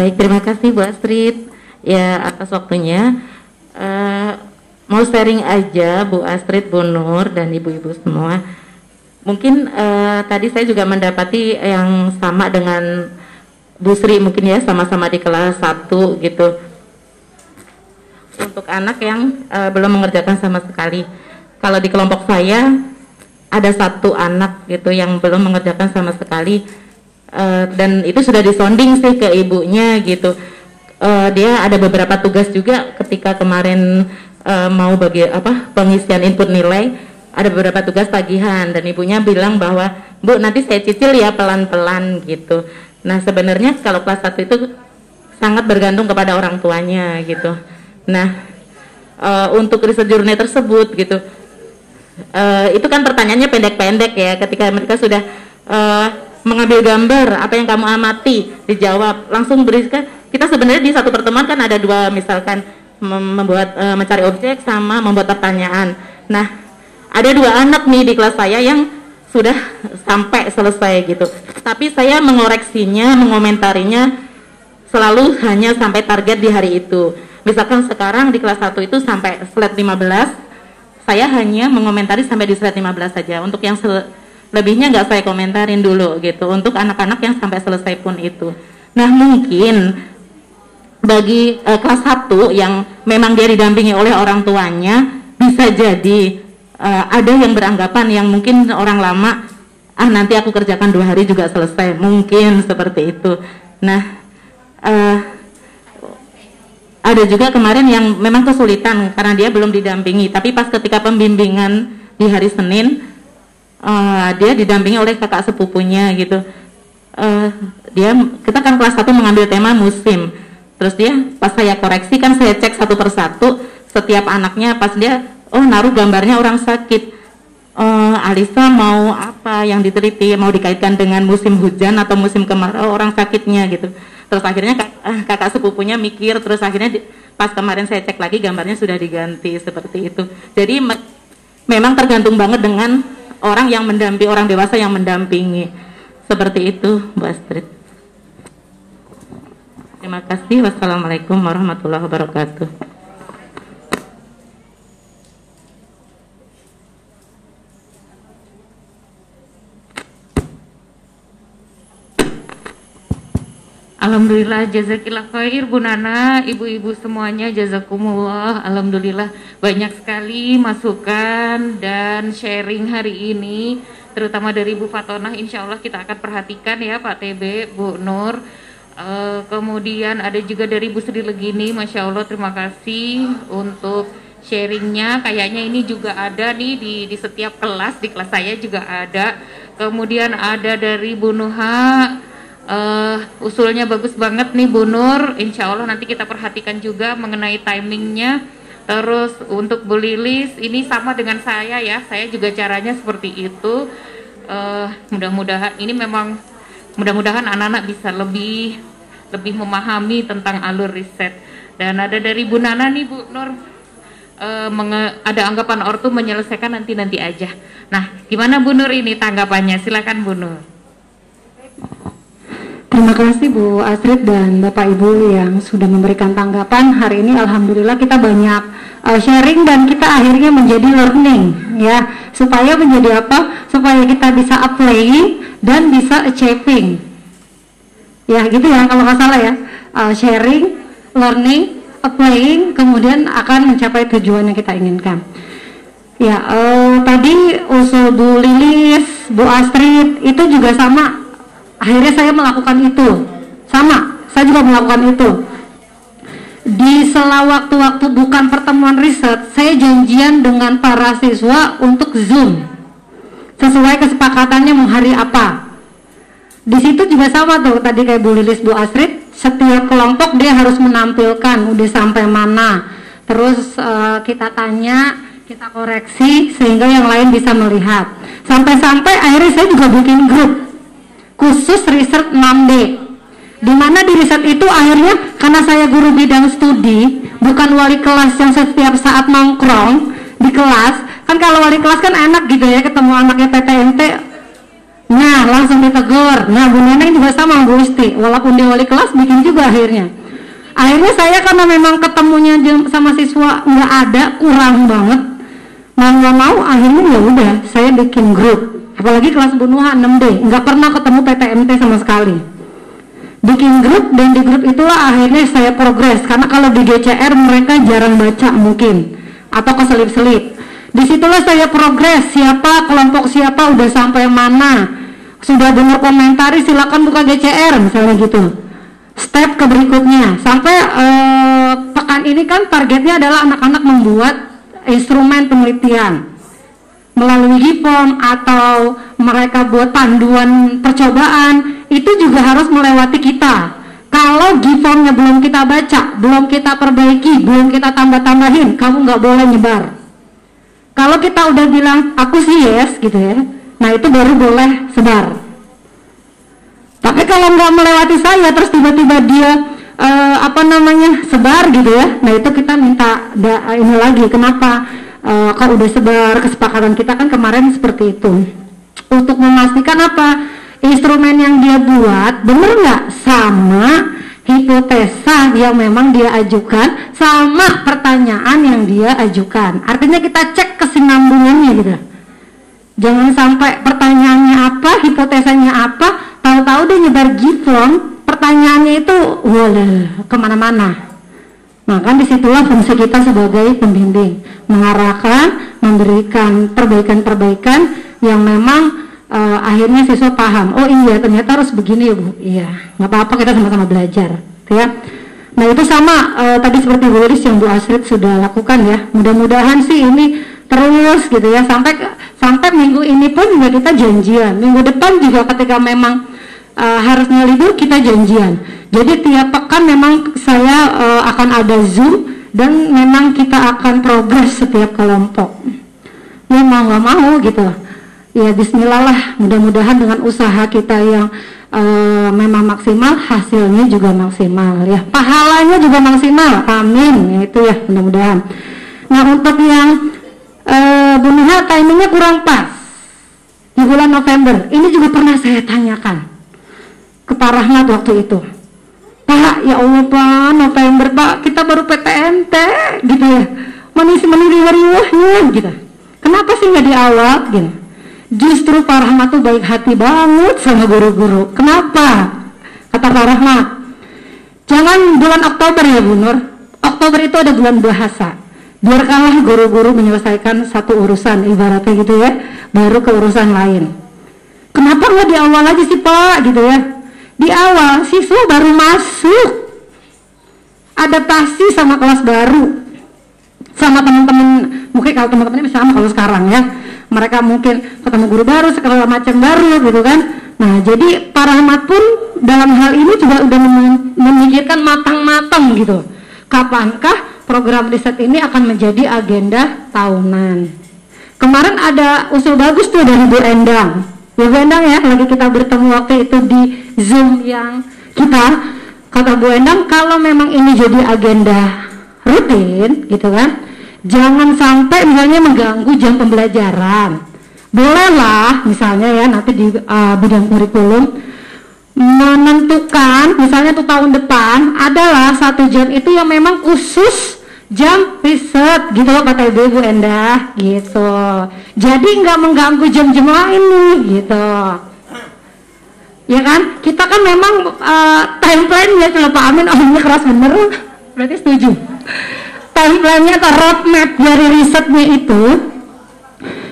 Baik, terima kasih Bu Astrid ya atas waktunya. Uh, mau sharing aja Bu Astrid, Bu Nur dan ibu-ibu semua. Mungkin uh, tadi saya juga mendapati yang sama dengan Bu Sri mungkin ya sama-sama di kelas 1 gitu. Untuk anak yang uh, belum mengerjakan sama sekali. Kalau di kelompok saya ada satu anak gitu yang belum mengerjakan sama sekali uh, dan itu sudah disonding sih ke ibunya gitu. Uh, dia ada beberapa tugas juga ketika kemarin uh, mau bagi apa pengisian input nilai ada beberapa tugas tagihan. Dan ibunya bilang bahwa bu nanti saya cicil ya pelan-pelan gitu. Nah sebenarnya kalau kelas satu itu sangat bergantung kepada orang tuanya gitu. Nah uh, untuk riset jurnal tersebut gitu. Uh, itu kan pertanyaannya pendek-pendek ya ketika mereka sudah uh, mengambil gambar apa yang kamu amati dijawab. Langsung berikan kita sebenarnya di satu pertemuan kan ada dua misalkan membuat e, mencari objek sama membuat pertanyaan. Nah ada dua anak nih di kelas saya yang sudah sampai selesai gitu. Tapi saya mengoreksinya mengomentarinya selalu hanya sampai target di hari itu. Misalkan sekarang di kelas 1 itu sampai slide 15 saya hanya mengomentari sampai di slide 15 saja. Untuk yang lebihnya nggak saya komentarin dulu gitu untuk anak-anak yang sampai selesai pun itu. Nah mungkin bagi uh, kelas 1 yang memang dia didampingi oleh orang tuanya bisa jadi uh, ada yang beranggapan yang mungkin orang lama ah nanti aku kerjakan dua hari juga selesai. Mungkin seperti itu. Nah uh, ada juga kemarin yang memang kesulitan karena dia belum didampingi tapi pas ketika pembimbingan di hari Senin uh, dia didampingi oleh kakak sepupunya gitu. Uh, dia kita kan kelas satu mengambil tema musim. Terus dia pas saya koreksi kan saya cek satu persatu setiap anaknya pas dia oh naruh gambarnya orang sakit. Uh, Alisa mau apa yang diteliti? Mau dikaitkan dengan musim hujan atau musim kemarau orang sakitnya gitu. Terus akhirnya kak, kakak sepupunya mikir terus akhirnya di, pas kemarin saya cek lagi gambarnya sudah diganti seperti itu. Jadi me memang tergantung banget dengan orang yang mendampingi orang dewasa yang mendampingi. Seperti itu Bu Astrid. Terima kasih. Wassalamualaikum warahmatullahi wabarakatuh Alhamdulillah jazakillah khair Bu Nana, ibu-ibu semuanya jazakumullah. Alhamdulillah banyak sekali masukan dan sharing hari ini terutama dari Bu Fatonah insya Allah kita akan perhatikan ya Pak TB, Bu Nur. Uh, kemudian ada juga dari Bu Sri Legini, Masya Allah terima kasih untuk sharingnya. Kayaknya ini juga ada nih di, di setiap kelas, di kelas saya juga ada. Kemudian ada dari Bu Nuha, uh, usulnya bagus banget nih Bu Nur. Insya Allah nanti kita perhatikan juga mengenai timingnya. Terus untuk Bu Lilis ini sama dengan saya ya. Saya juga caranya seperti itu. Uh, mudah-mudahan ini memang mudah-mudahan anak-anak bisa lebih lebih memahami tentang alur riset. Dan ada dari Bu Nana nih Bu Nur. Uh, ada anggapan ortu menyelesaikan nanti nanti aja. Nah, gimana Bu Nur ini tanggapannya? Silakan Bu Nur. Terima kasih Bu Astrid dan Bapak Ibu yang sudah memberikan tanggapan. Hari ini Alhamdulillah kita banyak uh, sharing dan kita akhirnya menjadi learning ya. Supaya menjadi apa? Supaya kita bisa applying dan bisa achieving. Ya gitu ya kalau nggak salah ya. Uh, sharing, learning, applying, kemudian akan mencapai tujuan yang kita inginkan. Ya, uh, tadi usul Bu Lilis, Bu Astrid itu juga sama akhirnya saya melakukan itu. Sama saya juga melakukan itu. Di sela waktu-waktu bukan pertemuan riset saya janjian dengan para siswa untuk zoom. Sesuai kesepakatannya mau hari apa. Di situ juga sama tuh tadi kayak Bu Lilis Bu Astrid. Setiap kelompok dia harus menampilkan udah sampai mana? Terus uh, kita tanya kita koreksi sehingga yang lain bisa melihat. Sampai-sampai akhirnya saya juga bikin grup khusus riset 6D di mana di riset itu akhirnya karena saya guru bidang studi bukan wali kelas yang setiap saat nongkrong di kelas kan kalau wali kelas kan enak gitu ya ketemu anaknya PTMT nah langsung ditegur. Nah Bu Neneng juga sama Bu Isti walaupun dia wali kelas bikin juga akhirnya. Akhirnya saya karena memang ketemunya sama siswa nggak ada kurang banget. Mau nggak mau akhirnya ya udah saya bikin grup apalagi kelas bunuhan 6D nggak pernah ketemu PTMT sama sekali. Bikin grup dan di grup itulah akhirnya saya progres. Karena kalau di GCR mereka jarang baca mungkin. Atau keselip-selip. Di situlah saya progres. Siapa kelompok siapa udah sampai mana? Sudah dengar komentari silakan buka GCR misalnya gitu. Step ke berikutnya. Sampai eh, pekan ini kan targetnya adalah anak-anak membuat instrumen penelitian melalui HIPOM atau mereka buat panduan percobaan itu juga harus melewati kita kalau GIFOM-nya belum kita baca, belum kita perbaiki, belum kita tambah-tambahin, kamu nggak boleh nyebar. Kalau kita udah bilang aku sih yes gitu ya, nah itu baru boleh sebar. Tapi kalau nggak melewati saya, terus tiba-tiba dia uh, apa namanya sebar gitu ya, nah itu kita minta da, ini lagi. Kenapa? Uh, kalau udah sebar kesepakatan kita kan kemarin seperti itu. Untuk memastikan apa? Instrumen yang dia buat benar nggak? Sama hipotesa yang memang dia ajukan sama pertanyaan yang dia ajukan. Artinya kita cek kesinambungannya gitu. Jangan sampai pertanyaannya apa hipotesanya apa tahu-tahu dia nyebar gifon pertanyaannya itu wala ke mana-mana maka di situlah fungsi kita sebagai pembimbing, mengarahkan, memberikan perbaikan-perbaikan yang memang uh, akhirnya siswa paham. Oh iya, ternyata harus begini ya bu. Iya, nggak apa-apa kita sama-sama belajar, ya. Nah itu sama uh, tadi seperti Bu Iris yang Bu Asrid sudah lakukan ya. Mudah-mudahan sih ini terus gitu ya sampai sampai minggu ini pun juga kita janjian. Minggu depan juga ketika memang uh, harusnya libur kita janjian Jadi tiap pekan memang saya uh, akan ada Zoom dan memang kita akan progres setiap kelompok. Ya mau nggak mau gitu. Ya Bismillah lah. Mudah-mudahan dengan usaha kita yang uh, memang maksimal, hasilnya juga maksimal. Ya pahalanya juga maksimal. Amin. Ya, itu ya mudah-mudahan. Nah untuk yang uh, Bu timingnya kurang pas di bulan November. Ini juga pernah saya tanyakan ke Pak Rahmat waktu itu. Pak, ya Allah Pak, November Pak, kita baru PTNT gitu ya. Manis manis riuhnya gitu. Kenapa sih nggak di awal gitu? Justru Pak Rahmat tuh baik hati banget sama guru-guru. Kenapa? Kata Pak Rahmat, jangan bulan Oktober ya Bu Nur. Oktober itu ada bulan bahasa biarkanlah guru-guru menyelesaikan satu urusan ibaratnya gitu ya baru ke urusan lain kenapa nggak di awal aja sih pak gitu ya di awal siswa baru masuk. Adaptasi sama kelas baru. Sama teman-teman mungkin kalau teman-temannya sama kalau sekarang ya. Mereka mungkin ketemu guru baru segala macam baru gitu kan. Nah jadi para rahmat pun dalam hal ini juga udah memikirkan matang-matang gitu. Kapankah program riset ini akan menjadi agenda tahunan. Kemarin ada usul bagus tuh dari Bu Endang. Bu Endang ya, lagi kita bertemu waktu itu di Zoom yang kita kata Bu Endang kalau memang ini jadi agenda rutin gitu kan, jangan sampai misalnya mengganggu jam pembelajaran. Bolehlah misalnya ya nanti di uh, bidang kurikulum menentukan misalnya tuh tahun depan adalah satu jam itu yang memang khusus jam riset gitu loh kata ibu ibu Endah gitu. Jadi nggak mengganggu jam-jam lain nih gitu. Ya kan? Kita kan memang uh, time plan ya kalau Pak Amin omnya keras bener. Berarti setuju. Time plan-nya atau roadmap dari risetnya itu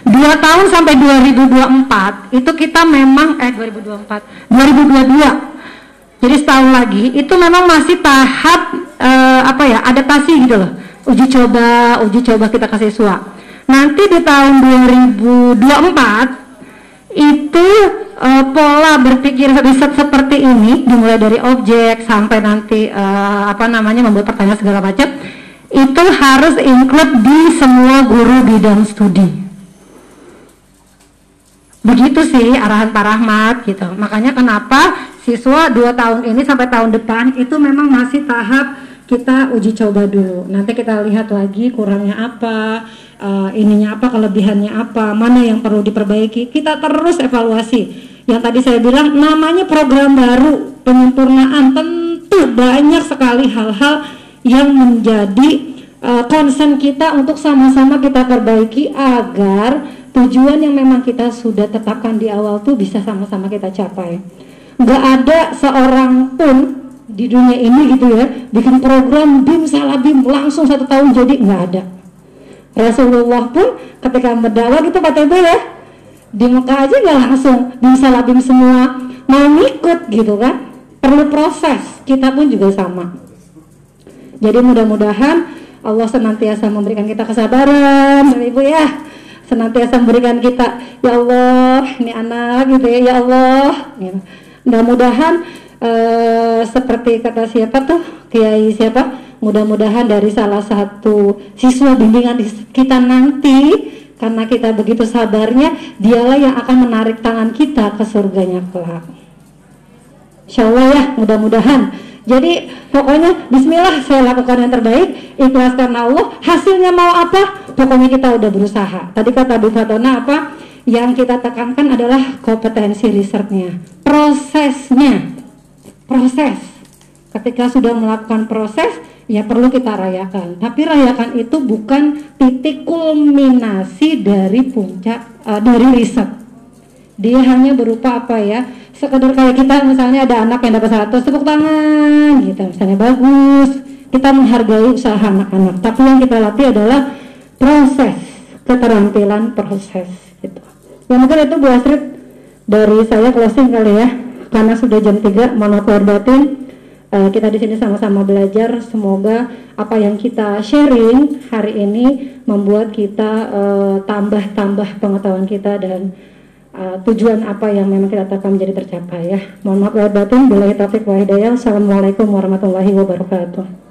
dua tahun sampai 2024 itu kita memang eh 2024 2022 jadi setahun lagi itu memang masih tahap uh, apa ya adaptasi gitu loh uji coba uji coba kita kasih siswa. Nanti di tahun 2024 itu uh, pola berpikir riset seperti ini dimulai dari objek sampai nanti uh, apa namanya membuat pertanyaan segala macam itu harus include di semua guru bidang studi. Begitu sih arahan Pak Rahmat gitu. Makanya kenapa siswa dua tahun ini sampai tahun depan itu memang masih tahap kita uji coba dulu. Nanti kita lihat lagi kurangnya apa, uh, ininya apa, kelebihannya apa, mana yang perlu diperbaiki. Kita terus evaluasi. Yang tadi saya bilang namanya program baru penyempurnaan tentu banyak sekali hal-hal yang menjadi uh, concern kita untuk sama-sama kita perbaiki agar tujuan yang memang kita sudah tetapkan di awal tuh bisa sama-sama kita capai. Gak ada seorang pun di dunia ini gitu ya bikin program bim salah bim langsung satu tahun jadi nggak ada. Rasulullah pun ketika berdakwah gitu kata ibu ya di Mekah aja nggak langsung bim salah bim semua mau ngikut gitu kan. Perlu proses kita pun juga sama. Jadi mudah-mudahan Allah senantiasa memberikan kita kesabaran ibu ya. Senantiasa memberikan kita ya Allah ini anak gitu ya ya Allah. Gitu. mudah-mudahan uh, seperti kata siapa tuh? Kiai siapa? Mudah-mudahan dari salah satu siswa bimbingan kita nanti karena kita begitu sabarnya dialah yang akan menarik tangan kita ke surganya kelak. Insya Allah ya mudah-mudahan. Jadi pokoknya Bismillah saya lakukan yang terbaik ikhlas karena Allah. Hasilnya mau apa? Pokoknya kita udah berusaha. Tadi kata Bu Fatona apa? Yang kita tekankan adalah kompetensi risetnya prosesnya proses. Ketika sudah melakukan proses, ya perlu kita rayakan. Tapi rayakan itu bukan titik kulminasi dari puncak uh, dari riset. Dia hanya berupa apa ya? Sekedar kayak kita misalnya ada anak yang dapat satu tepuk tangan, gitu misalnya bagus. Kita menghargai usaha anak-anak. Tapi yang kita latih adalah proses, keterampilan proses. Gitu. Ya mungkin itu Bu Astrid dari saya closing kali ya karena sudah jam 3 mohon batin uh, kita di sini sama-sama belajar semoga apa yang kita sharing hari ini membuat kita eh, tambah-tambah uh, pengetahuan kita dan uh, tujuan apa yang memang kita tetapkan menjadi tercapai ya. Mohon maaf batin. Bila taufiq wa hidayah. Assalamualaikum warahmatullahi wabarakatuh.